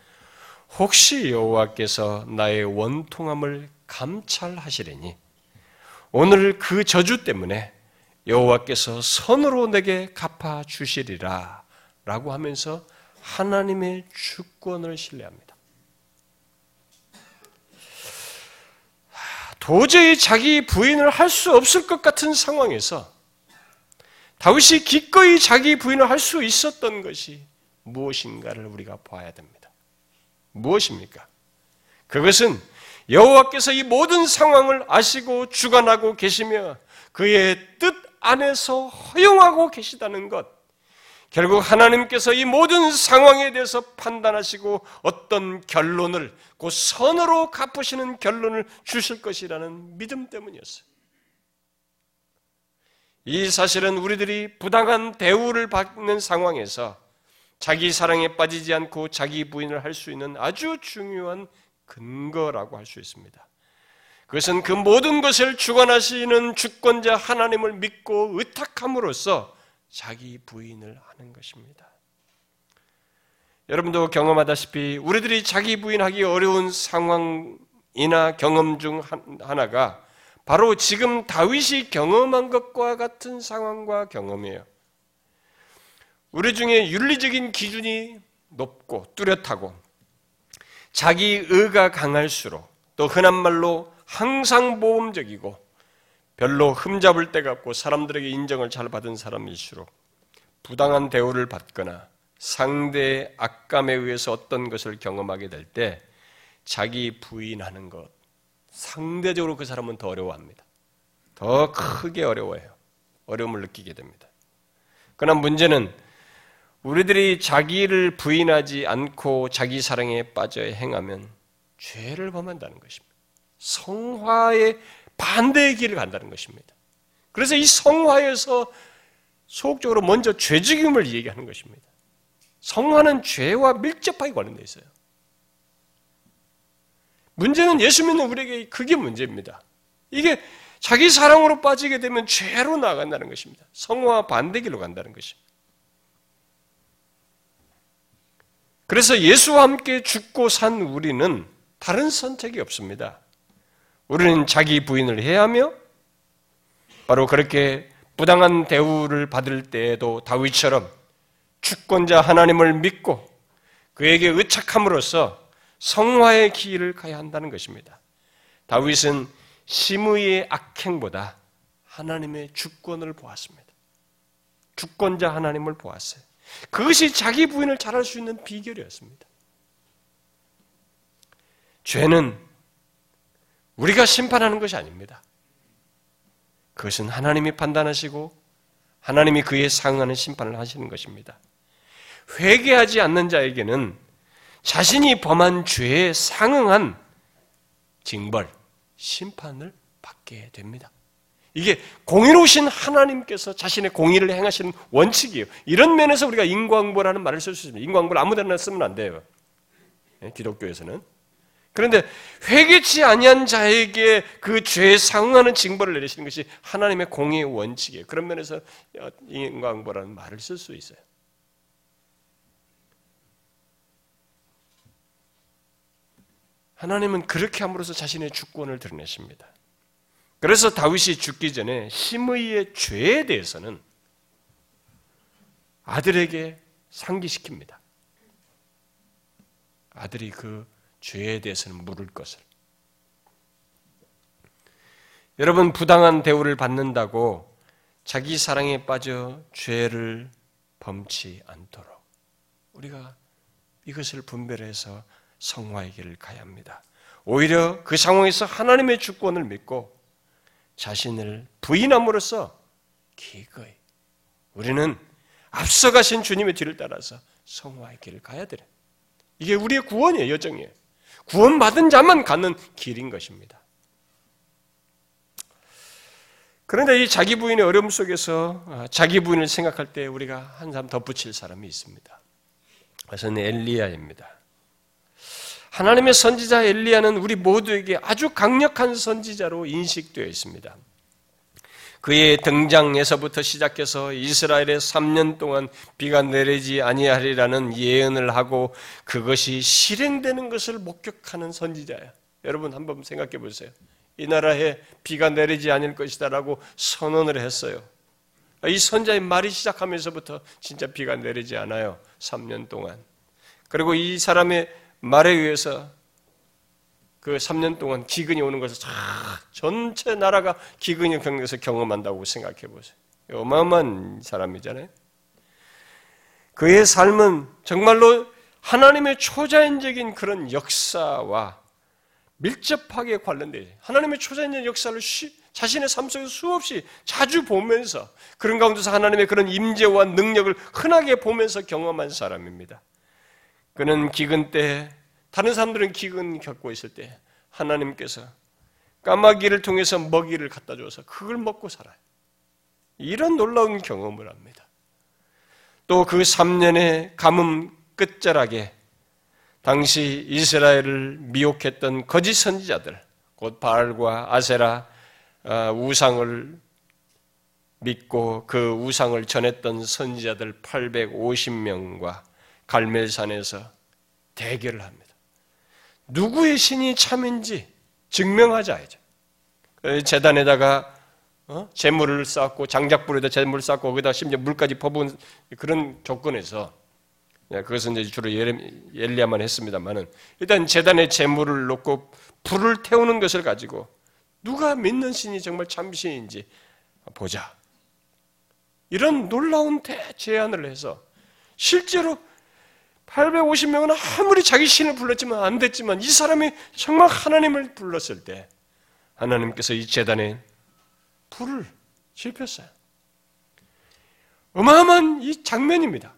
혹시 여호와께서 나의 원통함을 감찰하시려니 오늘 그 저주 때문에 여호와께서 선으로 내게 갚아 주시리라 라고 하면서 하나님의 주권을 신뢰합니다. 도저히 자기 부인을 할 수 없을 것 같은 상황에서 다윗이 기꺼이 자기 부인을 할 수 있었던 것이 무엇인가를 우리가 봐야 됩니다. 무엇입니까? 그것은 여호와께서 이 모든 상황을 아시고 주관하고 계시며 그의 뜻 안에서 허용하고 계시다는 것. 결국 하나님께서 이 모든 상황에 대해서 판단하시고 어떤 결론을 그 선으로 갚으시는 결론을 주실 것이라는 믿음 때문이었어요. 이 사실은 우리들이 부당한 대우를 받는 상황에서 자기 사랑에 빠지지 않고 자기 부인을 할 수 있는 아주 중요한 근거라고 할 수 있습니다. 그것은 그 모든 것을 주관하시는 주권자 하나님을 믿고 의탁함으로써 자기 부인을 하는 것입니다. 여러분도 경험하다시피 우리들이 자기 부인하기 어려운 상황이나 경험 중 하나가 바로 지금 다윗이 경험한 것과 같은 상황과 경험이에요. 우리 중에 윤리적인 기준이 높고 뚜렷하고 자기 의가 강할수록 또 흔한 말로 항상 모험적이고 별로 흠잡을 데가 없고 사람들에게 인정을 잘 받은 사람일수록 부당한 대우를 받거나 상대의 악감에 의해서 어떤 것을 경험하게 될 때 자기 부인하는 것 상대적으로 그 사람은 더 어려워합니다. 더 크게 어려워해요. 어려움을 느끼게 됩니다. 그러나 문제는 우리들이 자기를 부인하지 않고 자기 사랑에 빠져 행하면 죄를 범한다는 것입니다. 성화의 반대의 길을 간다는 것입니다. 그래서 이 성화에서 소극적으로 먼저 죄죽임을 얘기하는 것입니다. 성화는 죄와 밀접하게 관련되어 있어요. 문제는 예수 믿는 우리에게 그게 문제입니다. 이게 자기 사랑으로 빠지게 되면 죄로 나간다는 것입니다. 성화와 반대길로 간다는 것입니다. 그래서 예수와 함께 죽고 산 우리는 다른 선택이 없습니다. 우리는 자기 부인을 해야 하며 바로 그렇게 부당한 대우를 받을 때에도 다윗처럼 주권자 하나님을 믿고 그에게 의착함으로써 성화의 길을 가야 한다는 것입니다. 다윗은 심의의 악행보다 하나님의 주권을 보았습니다. 주권자 하나님을 보았어요. 그것이 자기 부인을 잘할 수 있는 비결이었습니다. 죄는 우리가 심판하는 것이 아닙니다. 그것은 하나님이 판단하시고 하나님이 그에 상응하는 심판을 하시는 것입니다. 회개하지 않는 자에게는 자신이 범한 죄에 상응한 징벌, 심판을 받게 됩니다. 이게 공의로우신 하나님께서 자신의 공의를 행하시는 원칙이에요. 이런 면에서 우리가 인광보라는 말을 쓸 수 있습니다. 인광보를 아무 데나 쓰면 안 돼요. 예, 기독교에서는. 그런데 회개치 아니한 자에게 그 죄에 상응하는 징벌을 내리시는 것이 하나님의 공의의 원칙이에요. 그런 면에서 인광보라는 말을 쓸 수 있어요. 하나님은 그렇게 함으로써 자신의 주권을 드러내십니다. 그래서 다윗이 죽기 전에 심의의 죄에 대해서는 아들에게 상기시킵니다. 아들이 그 죄에 대해서는 물을 것을. 여러분, 부당한 대우를 받는다고 자기 사랑에 빠져 죄를 범치 않도록 우리가 이것을 분별해서 성화의 길을 가야 합니다. 오히려 그 상황에서 하나님의 주권을 믿고 자신을 부인함으로써 기꺼이 우리는 앞서가신 주님의 뒤를 따라서 성화의 길을 가야 돼. 이게 우리의 구원이에요, 여정이에요. 구원받은 자만 가는 길인 것입니다. 그런데 이 자기 부인의 어려움 속에서 아, 자기 부인을 생각할 때 우리가 한 사람 덧붙일 사람이 있습니다. 그것은 엘리야입니다. 하나님의 선지자 엘리야는 우리 모두에게 아주 강력한 선지자로 인식되어 있습니다. 그의 등장에서부터 시작해서 이스라엘에 3년 동안 비가 내리지 아니하리라는 예언을 하고 그것이 실행되는 것을 목격하는 선지자야. 여러분 한번 생각해 보세요. 이 나라에 비가 내리지 않을 것이다라고 선언을 했어요. 이 선자의 말이 시작하면서부터 진짜 비가 내리지 않아요. 3년 동안. 그리고 이 사람의 말에 의해서 그 3년 동안 기근이 오는 것을 전체 나라가 기근이 경에서 경험한다고 생각해 보세요. 어마어마한 사람이잖아요. 그의 삶은 정말로 하나님의 초자연적인 그런 역사와 밀접하게 관련돼 하나님의 초자연적 역사를 자신의 삶 속에서 수없이 자주 보면서 그런 가운데서 하나님의 그런 임재와 능력을 흔하게 보면서 경험한 사람입니다. 그는 기근 때 다른 사람들은 기근 겪고 있을 때 하나님께서 까마귀를 통해서 먹이를 갖다 줘서 그걸 먹고 살아요. 이런 놀라운 경험을 합니다. 또 그 3년의 가뭄 끝자락에 당시 이스라엘을 미혹했던 거짓 선지자들, 곧 바알과 아세라 어, 우상을 믿고 그 우상을 전했던 선지자들 850명과 갈멜산에서 대결을 합니다. 누구의 신이 참인지 증명하자야죠. 그 재단에다가 어? 재물을 쌓고 장작불에다 재물을 쌓고 거기다 심지어 물까지 퍼부은 그런 조건에서 그것은 이제 주로 엘리야만 했습니다만은 일단 재단에 재물을 놓고 불을 태우는 것을 가지고 누가 믿는 신이 정말 참 신인지 보자. 이런 놀라운 대제안을 해서 실제로 850명은 아무리 자기 신을 불렀지만 안 됐지만 이 사람이 정말 하나님을 불렀을 때 하나님께서 이 재단에 불을 지폈어요. 어마어마한 이 장면입니다.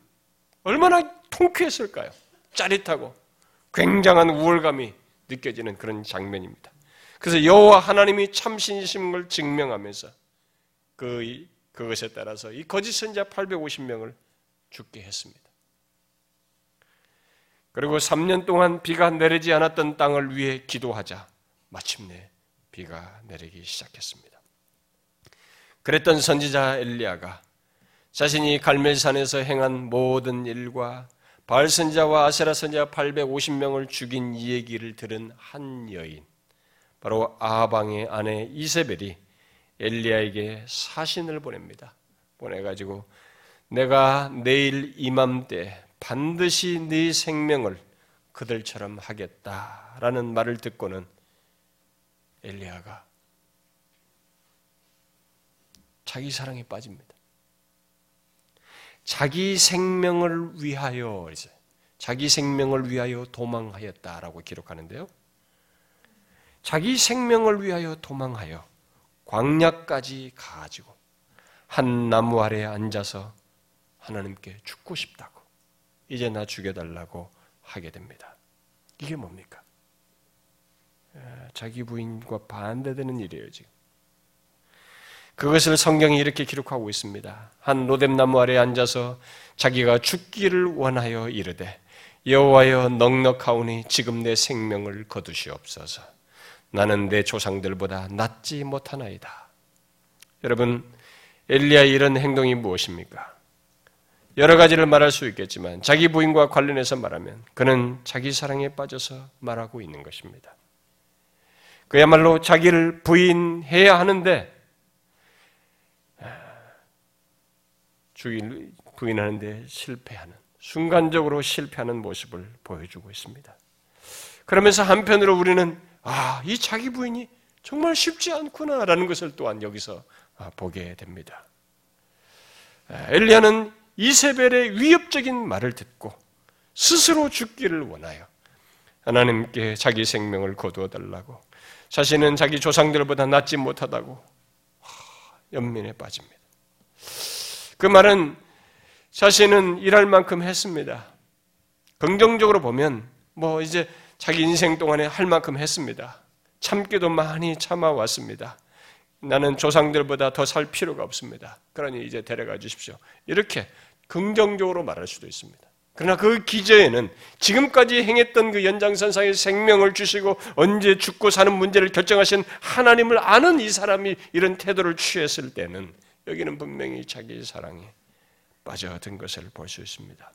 얼마나 통쾌했을까요? 짜릿하고 굉장한 우월감이 느껴지는 그런 장면입니다. 그래서 여호와 하나님이 참신이신 걸 증명하면서 그 그것에 따라서 이 거짓 선자 850명을 죽게 했습니다. 그리고 3년 동안 비가 내리지 않았던 땅을 위해 기도하자 마침내 비가 내리기 시작했습니다. 그랬던 선지자 엘리야가 자신이 갈멜산에서 행한 모든 일과 바알 선자와 아세라 선자 850명을 죽인 이 얘기를 들은 한 여인 바로 아방의 아내 이세벨이 엘리야에게 사신을 보냅니다. 보내 가지고 내가 내일 이맘때 반드시 네 생명을 그들처럼 하겠다라는 말을 듣고는 엘리야가 자기 사랑에 빠집니다. 자기 생명을 위하여 자기 생명을 위하여 도망하였다라고 기록하는데요. 자기 생명을 위하여 도망하여 광야까지 가지고 한 나무 아래에 앉아서 하나님께 죽고 싶다고 이제 나 죽여달라고 하게 됩니다. 이게 뭡니까? 자기 부인과 반대되는 일이에요 지금. 그것을 성경이 이렇게 기록하고 있습니다. 한 로뎀나무 아래 앉아서 자기가 죽기를 원하여 이르되 여호와여 넉넉하오니 지금 내 생명을 거두시옵소서. 나는 내 조상들보다 낫지 못하나이다. 여러분, 엘리야의 이런 행동이 무엇입니까? 여러 가지를 말할 수 있겠지만 자기 부인과 관련해서 말하면 그는 자기 사랑에 빠져서 말하고 있는 것입니다. 그야말로 자기를 부인해야 하는데 주인 부인하는데 실패하는 순간적으로 실패하는 모습을 보여주고 있습니다. 그러면서 한편으로 우리는 아, 이 자기 부인이 정말 쉽지 않구나라는 것을 또한 여기서 아, 보게 됩니다. 아, 엘리야는 이세벨의 위협적인 말을 듣고 스스로 죽기를 원하여 하나님께 자기 생명을 거두어 달라고 자신은 자기 조상들보다 낫지 못하다고 연민에 빠집니다. 그 말은 자신은 일할 만큼 했습니다. 긍정적으로 보면 뭐 이제 자기 인생 동안에 할 만큼 했습니다. 참기도 많이 참아왔습니다. 나는 조상들보다 더 살 필요가 없습니다. 그러니 이제 데려가 주십시오. 이렇게 긍정적으로 말할 수도 있습니다. 그러나 그 기저에는 지금까지 행했던 그 연장선상의 생명을 주시고 언제 죽고 사는 문제를 결정하신 하나님을 아는 이 사람이 이런 태도를 취했을 때는 여기는 분명히 자기 사랑에 빠져든 것을 볼 수 있습니다.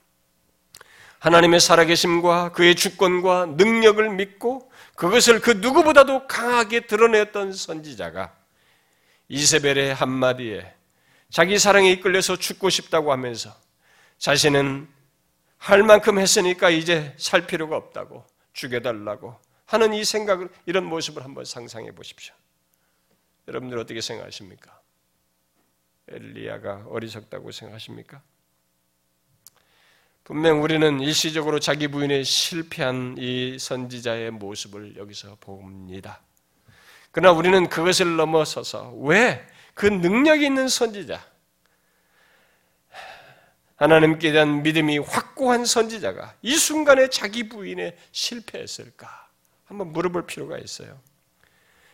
하나님의 살아계심과 그의 주권과 능력을 믿고 그것을 그 누구보다도 강하게 드러냈던 선지자가 이세벨의 한마디에 자기 사랑에 이끌려서 죽고 싶다고 하면서 자신은 할 만큼 했으니까 이제 살 필요가 없다고 죽여달라고 하는 이 생각을 이런 모습을 한번 상상해 보십시오. 여러분들 어떻게 생각하십니까? 엘리야가 어리석다고 생각하십니까? 분명 우리는 일시적으로 자기 부인에 실패한 이 선지자의 모습을 여기서 봅니다. 그러나 우리는 그것을 넘어서서 왜 그 능력이 있는 선지자, 하나님께 대한 믿음이 확고한 선지자가 이 순간에 자기 부인에 실패했을까? 한번 물어볼 필요가 있어요.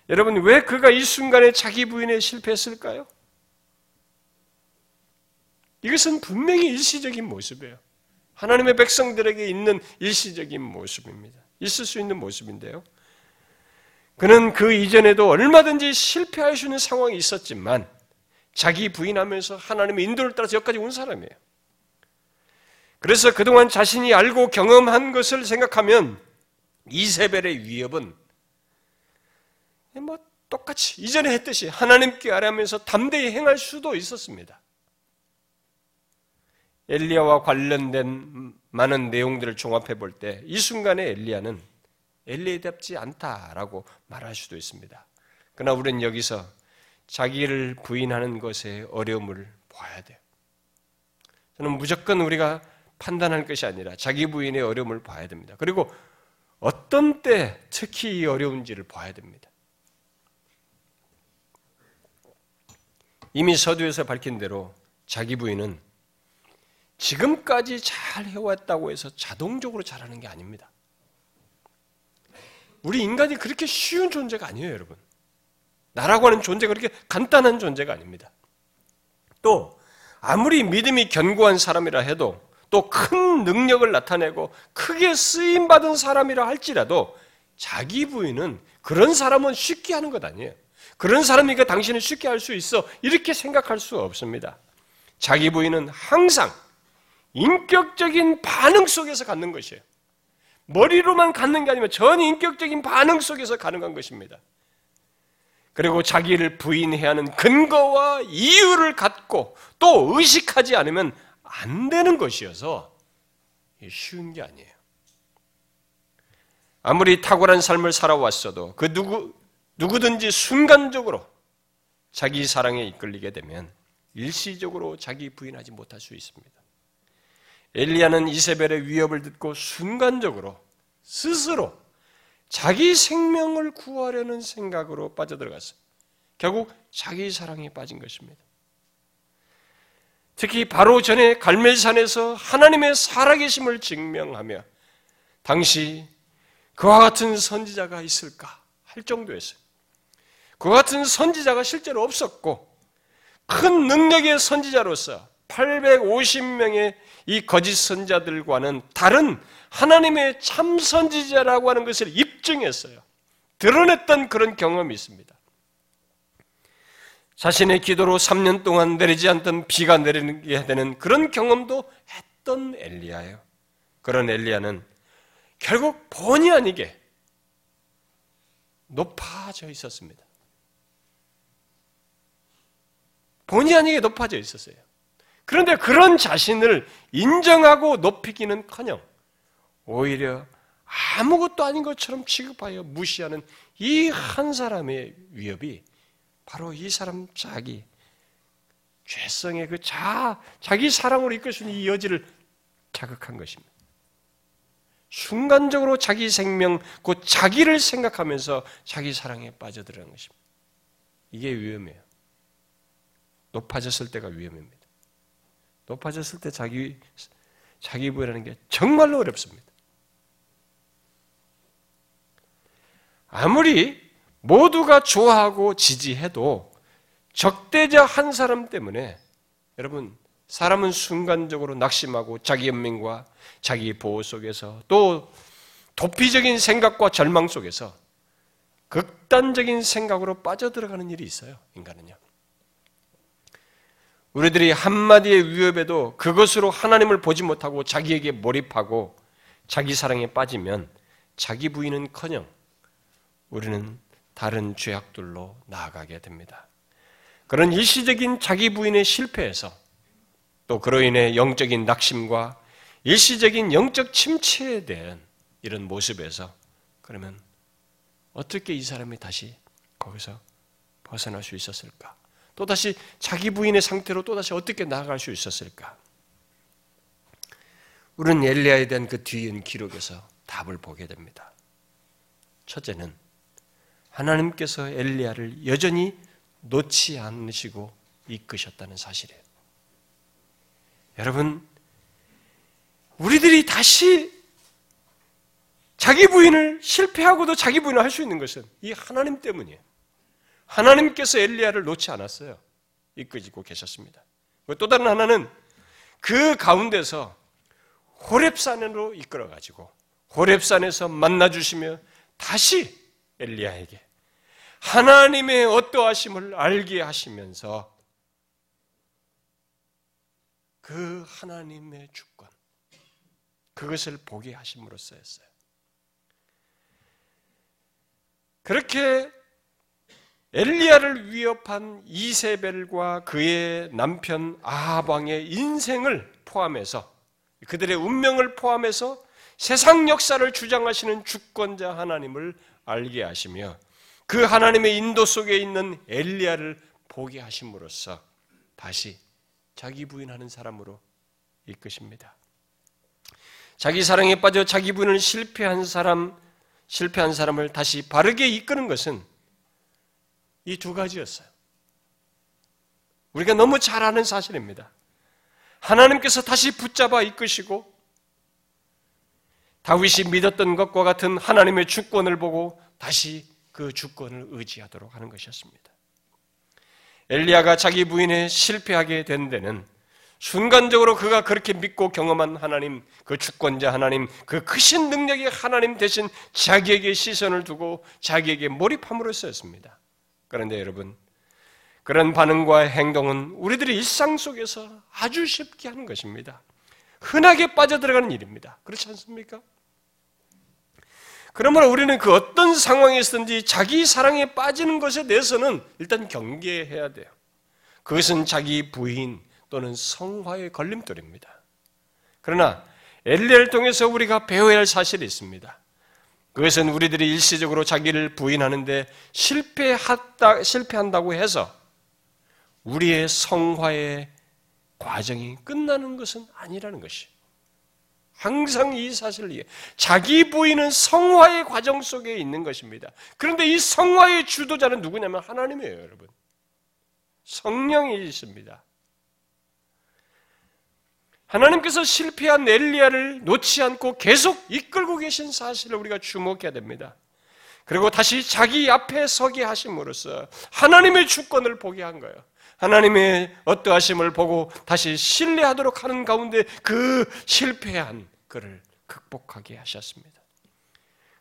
여러분, 왜 그가 이 순간에 자기 부인에 실패했을까요? 이것은 분명히 일시적인 모습이에요. 하나님의 백성들에게 있는 일시적인 모습입니다. 있을 수 있는 모습인데요. 그는 그 이전에도 얼마든지 실패할 수 있는 상황이 있었지만 자기 부인하면서 하나님의 인도를 따라서 여기까지 온 사람이에요. 그래서 그동안 자신이 알고 경험한 것을 생각하면 이세벨의 위협은 뭐 똑같이 이전에 했듯이 하나님께 아뢰면서 담대히 행할 수도 있었습니다. 엘리야와 관련된 많은 내용들을 종합해 볼 때 이 순간에 엘리야는 엘리야답지 않다라고 말할 수도 있습니다. 그러나 우리는 여기서 자기를 부인하는 것의 어려움을 봐야 돼요. 저는 무조건 우리가 판단할 것이 아니라 자기 부인의 어려움을 봐야 됩니다. 그리고 어떤 때 특히 이 어려운지를 봐야 됩니다. 이미 서두에서 밝힌 대로 자기 부인은 지금까지 잘 해왔다고 해서 자동적으로 잘하는 게 아닙니다. 우리 인간이 그렇게 쉬운 존재가 아니에요, 여러분. 나라고 하는 존재가 그렇게 간단한 존재가 아닙니다. 또, 아무리 믿음이 견고한 사람이라 해도 또 큰 능력을 나타내고 크게 쓰임 받은 사람이라 할지라도 자기 부인은 그런 사람은 쉽게 하는 것 아니에요. 그런 사람이니까 당신은 쉽게 할 수 있어. 이렇게 생각할 수 없습니다. 자기 부인은 항상 인격적인 반응 속에서 갖는 것이에요. 머리로만 갖는 게 아니라 전 인격적인 반응 속에서 가능한 것입니다. 그리고 자기를 부인해야 하는 근거와 이유를 갖고 또 의식하지 않으면 안 되는 것이어서 쉬운 게 아니에요. 아무리 탁월한 삶을 살아왔어도 그 누구, 누구든지 순간적으로 자기 사랑에 이끌리게 되면 일시적으로 자기 부인하지 못할 수 있습니다. 엘리야는 이세벨의 위협을 듣고 순간적으로 스스로 자기 생명을 구하려는 생각으로 빠져들어갔어요. 결국 자기 사랑에 빠진 것입니다. 특히 바로 전에 갈멜산에서 하나님의 살아계심을 증명하며 당시 그와 같은 선지자가 있을까 할 정도였어요. 그와 같은 선지자가 실제로 없었고 큰 능력의 선지자로서 850명의 이 거짓 선자들과는 다른 하나님의 참 선지자라고 하는 것을 입증했어요. 드러냈던 그런 경험이 있습니다. 자신의 기도로 3년 동안 내리지 않던 비가 내리게 되는 그런 경험도 했던 엘리야예요. 그런 엘리야는 결국 본의 아니게 높아져 있었습니다. 본의 아니게 높아져 있었어요. 그런데 그런 자신을 인정하고 높이기는 커녕 오히려 아무것도 아닌 것처럼 취급하여 무시하는 이 한 사람의 위협이 바로 이 사람 자기 죄성의 그 자, 자기 사랑으로 이끌 수 있는 이 여지를 자극한 것입니다. 순간적으로 자기 생명, 곧 자기를 생각하면서 자기 사랑에 빠져들어간 것입니다. 이게 위험해요. 높아졌을 때가 위험합니다. 높아졌을 때 자기, 자기 부여라는 게 정말로 어렵습니다. 아무리 모두가 좋아하고 지지해도 적대적 한 사람 때문에 여러분 사람은 순간적으로 낙심하고 자기 연민과 자기 보호 속에서 또 도피적인 생각과 절망 속에서 극단적인 생각으로 빠져들어가는 일이 있어요. 인간은요. 우리들이 한마디의 위협에도 그것으로 하나님을 보지 못하고 자기에게 몰입하고 자기 사랑에 빠지면 자기 부인은 커녕 우리는 다른 죄악들로 나아가게 됩니다. 그런 일시적인 자기 부인의 실패에서 또 그로 인해 영적인 낙심과 일시적인 영적 침체에 대한 이런 모습에서 그러면 어떻게 이 사람이 다시 거기서 벗어날 수 있었을까? 또다시 자기 부인의 상태로 또다시 어떻게 나아갈 수 있었을까? 우리는 엘리야에 대한 그 뒤인 기록에서 답을 보게 됩니다. 첫째는 하나님께서 엘리야를 여전히 놓지 않으시고 이끄셨다는 사실이에요. 여러분, 우리들이 다시 자기 부인을 실패하고도 자기 부인을 할 수 있는 것은 이 하나님 때문이에요. 하나님께서 엘리야를 놓지 않았어요. 이끄지고 계셨습니다. 또 다른 하나는 그 가운데서 호랩산으로 이끌어 가지고 호랩산에서 만나 주시며 다시 엘리야에게 하나님의 어떠하심을 알게 하시면서 그 하나님의 주권 그것을 보게 하심으로써였어요. 그렇게 엘리야를 위협한 이세벨과 그의 남편 아합왕의 인생을 포함해서 그들의 운명을 포함해서 세상 역사를 주장하시는 주권자 하나님을 알게 하시며 그 하나님의 인도 속에 있는 엘리야를 보게 하심으로써 다시 자기 부인하는 사람으로 이끄십니다. 자기 사랑에 빠져 자기 부인을 실패한 사람, 실패한 사람을 다시 바르게 이끄는 것은 이 두 가지였어요. 우리가 너무 잘 아는 사실입니다. 하나님께서 다시 붙잡아 이끄시고 다윗이 믿었던 것과 같은 하나님의 주권을 보고 다시 그 주권을 의지하도록 하는 것이었습니다. 엘리야가 자기 부인에 실패하게 된 데는 순간적으로 그가 그렇게 믿고 경험한 하나님, 그 주권자 하나님, 그 크신 능력의 하나님 대신 자기에게 시선을 두고 자기에게 몰입함으로써였습니다. 그런데 여러분, 그런 반응과 행동은 우리들이 일상 속에서 아주 쉽게 하는 것입니다. 흔하게 빠져들어가는 일입니다. 그렇지 않습니까? 그러므로 우리는 그 어떤 상황에서든지 자기 사랑에 빠지는 것에 대해서는 일단 경계해야 돼요. 그것은 자기 부인 또는 성화의 걸림돌입니다. 그러나 엘리를 통해서 우리가 배워야 할 사실이 있습니다. 그것은 우리들이 일시적으로 자기를 부인하는데 실패했다, 실패한다고 해서 우리의 성화의 과정이 끝나는 것은 아니라는 것이. 항상 이 사실을 이해. 자기 부인은 성화의 과정 속에 있는 것입니다. 그런데 이 성화의 주도자는 누구냐면 하나님이에요, 여러분. 성령이 있습니다. 하나님께서 실패한 엘리야를 놓지 않고 계속 이끌고 계신 사실을 우리가 주목해야 됩니다. 그리고 다시 자기 앞에 서게 하심으로써 하나님의 주권을 보게 한 거예요. 하나님의 어떠하심을 보고 다시 신뢰하도록 하는 가운데 그 실패한 그를 극복하게 하셨습니다.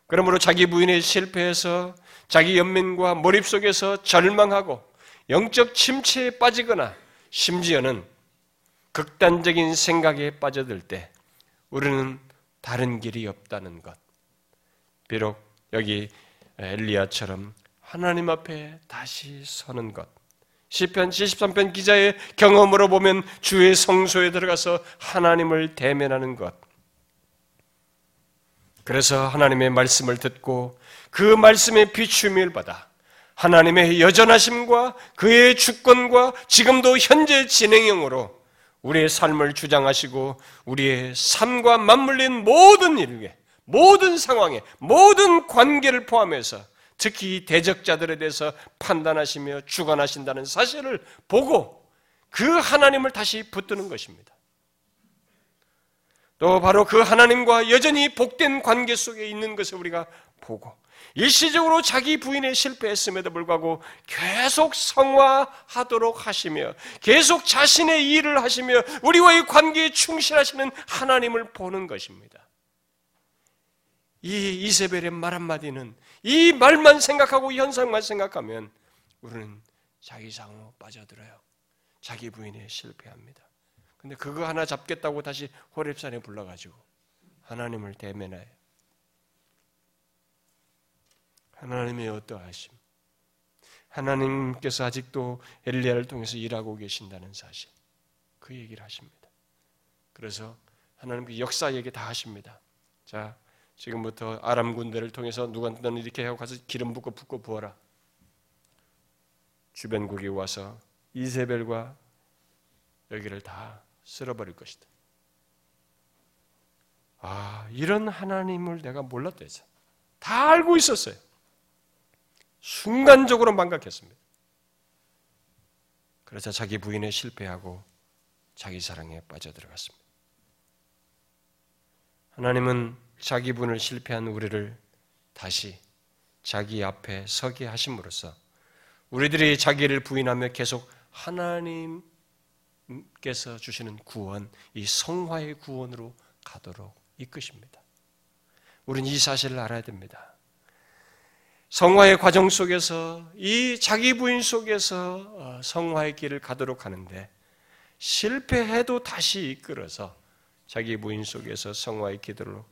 그러므로 자기 부인의 실패해서 자기 연민과 몰입 속에서 절망하고 영적 침체에 빠지거나 심지어는 극단적인 생각에 빠져들 때 우리는 다른 길이 없다는 것. 비록 여기 엘리야처럼 하나님 앞에 다시 서는 것. 시편 73편 기자의 경험으로 보면 주의 성소에 들어가서 하나님을 대면하는 것. 그래서 하나님의 말씀을 듣고 그 말씀의 비춤을 받아 하나님의 여전하심과 그의 주권과 지금도 현재 진행형으로 우리의 삶을 주장하시고 우리의 삶과 맞물린 모든 일에 모든 상황에 모든 관계를 포함해서 특히 대적자들에 대해서 판단하시며 주관하신다는 사실을 보고 그 하나님을 다시 붙드는 것입니다. 또 바로 그 하나님과 여전히 복된 관계 속에 있는 것을 우리가 보고 일시적으로 자기 부인에 실패했음에도 불구하고 계속 성화하도록 하시며 계속 자신의 일을 하시며 우리와의 관계에 충실하시는 하나님을 보는 것입니다. 이 이세벨의 말 한마디는 이 말만 생각하고 현상만 생각하면 우리는 자기 상으로 빠져들어요. 자기 부인에 실패합니다. 근데 그거 하나 잡겠다고 다시 호랩산에 불러가지고 하나님을 대면해요. 하나님의 어떠하심. 하나님께서 아직도 엘리야를 통해서 일하고 계신다는 사실. 그 얘기를 하십니다. 그래서 하나님께 역사 얘기 다 하십니다. 자, 지금부터 아람 군대를 통해서 누가 너는 이렇게 하고 가서 기름 붓고 붓고 부어라. 주변국이 와서 이세벨과 여기를 다 쓸어버릴 것이다. 아, 이런 하나님을 내가 했어. 다 알고 있었어요. 순간적으로 망각했습니다. 그래서 자기 부인에 실패하고 자기 사랑에 빠져들어갔습니다. 하나님은 자기 분을 실패한 우리를 다시 자기 앞에 서게 하심으로써 우리들이 자기를 부인하며 계속 하나님께서 주시는 구원, 이 성화의 구원으로 가도록 이끄십니다. 우리는 이 사실을 알아야 됩니다. 성화의 과정 속에서 이 자기 부인 속에서 어, 성화의 길을 가도록 하는데 실패해도 다시 이끌어서 자기 부인 속에서 성화의 기도로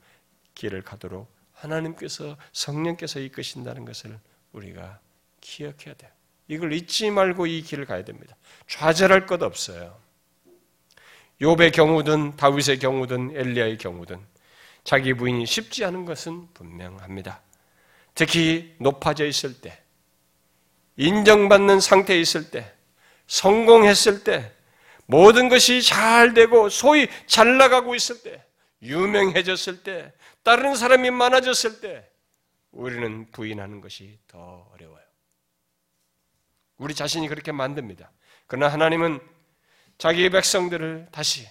길을 가도록 하나님께서 성령께서 이끄신다는 것을 우리가 기억해야 돼요. 이걸 잊지 말고 이 길을 가야 됩니다. 좌절할 것 없어요. 욥의 경우든 다윗의 경우든 엘리야의 경우든 자기 부인이 쉽지 않은 것은 분명합니다. 특히 높아져 있을 때, 인정받는 상태에 있을 때, 성공했을 때, 모든 것이 잘 되고 소위 잘 나가고 있을 때, 유명해졌을 때, 다른 사람이 많아졌을 때, 우리는 부인하는 것이 더 어려워요. 우리 자신이 그렇게 만듭니다. 그러나 하나님은 자기 백성들을 다시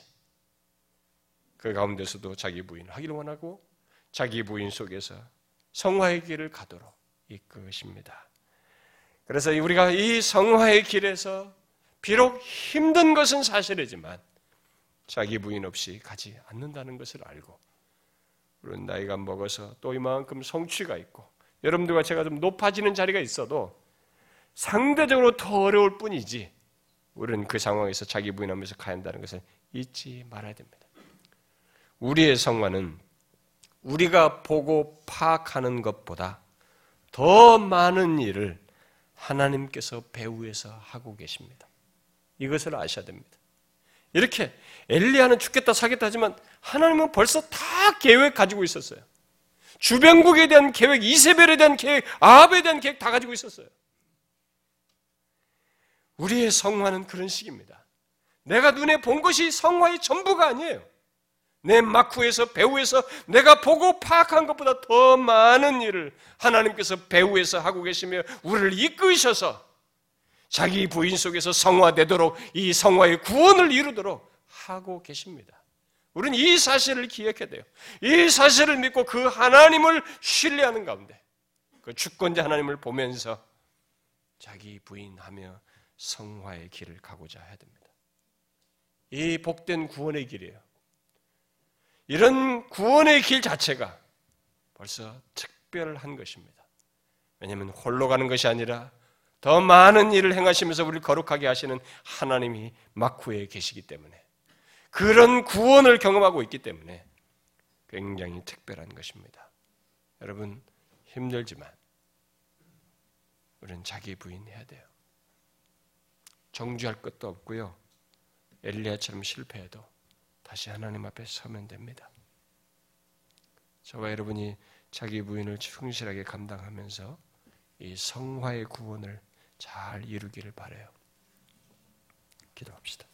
그 가운데서도 자기 부인을 하기를 원하고 자기 부인 속에서 성화의 길을 가도록 이끄십니다. 그래서 우리가 이 성화의 길에서 비록 힘든 것은 사실이지만 자기 부인 없이 가지 않는다는 것을 알고 우리는 나이가 먹어서 또 이만큼 성취가 있고 여러분들과 제가 좀 높아지는 자리가 있어도 상대적으로 더 어려울 뿐이지 우리는 그 상황에서 자기 부인하면서 가야 한다는 것을 잊지 말아야 됩니다. 우리의 성화는 우리가 보고 파악하는 것보다 더 많은 일을 하나님께서 배후에서 하고 계십니다. 이것을 아셔야 됩니다. 이렇게 엘리야는 죽겠다 사겠다 하지만 하나님은 벌써 다 계획 가지고 있었어요. 주변국에 대한 계획, 이세벨에 대한 계획, 아합에 대한 계획 다 가지고 있었어요. 우리의 성화는 그런 식입니다. 내가 눈에 본 것이 성화의 전부가 아니에요. 내 마쿠에서 배후에서 내가 보고 파악한 것보다 더 많은 일을 하나님께서 배후에서 하고 계시며 우리를 이끄셔서 자기 부인 속에서 성화되도록 이 성화의 구원을 이루도록 하고 계십니다. 우리는 이 사실을 기억해야 돼요. 이 사실을 믿고 그 하나님을 신뢰하는 가운데 그 주권자 하나님을 보면서 자기 부인하며 성화의 길을 가고자 해야 됩니다. 이 복된 구원의 길이에요. 이런 구원의 길 자체가 벌써 특별한 것입니다. 왜냐하면 홀로 가는 것이 아니라 더 많은 일을 행하시면서 우리를 거룩하게 하시는 하나님이 마쿠에 계시기 때문에 그런 구원을 경험하고 있기 때문에 굉장히 특별한 것입니다. 여러분 힘들지만 우리는 자기 부인해야 돼요. 정주할 것도 없고요. 엘리야처럼 실패해도 다시 하나님 앞에 서면 됩니다. 저와 여러분이 자기 부인을 충실하게 감당하면서 이 성화의 구원을 잘 이루기를 바래요. 기도합시다.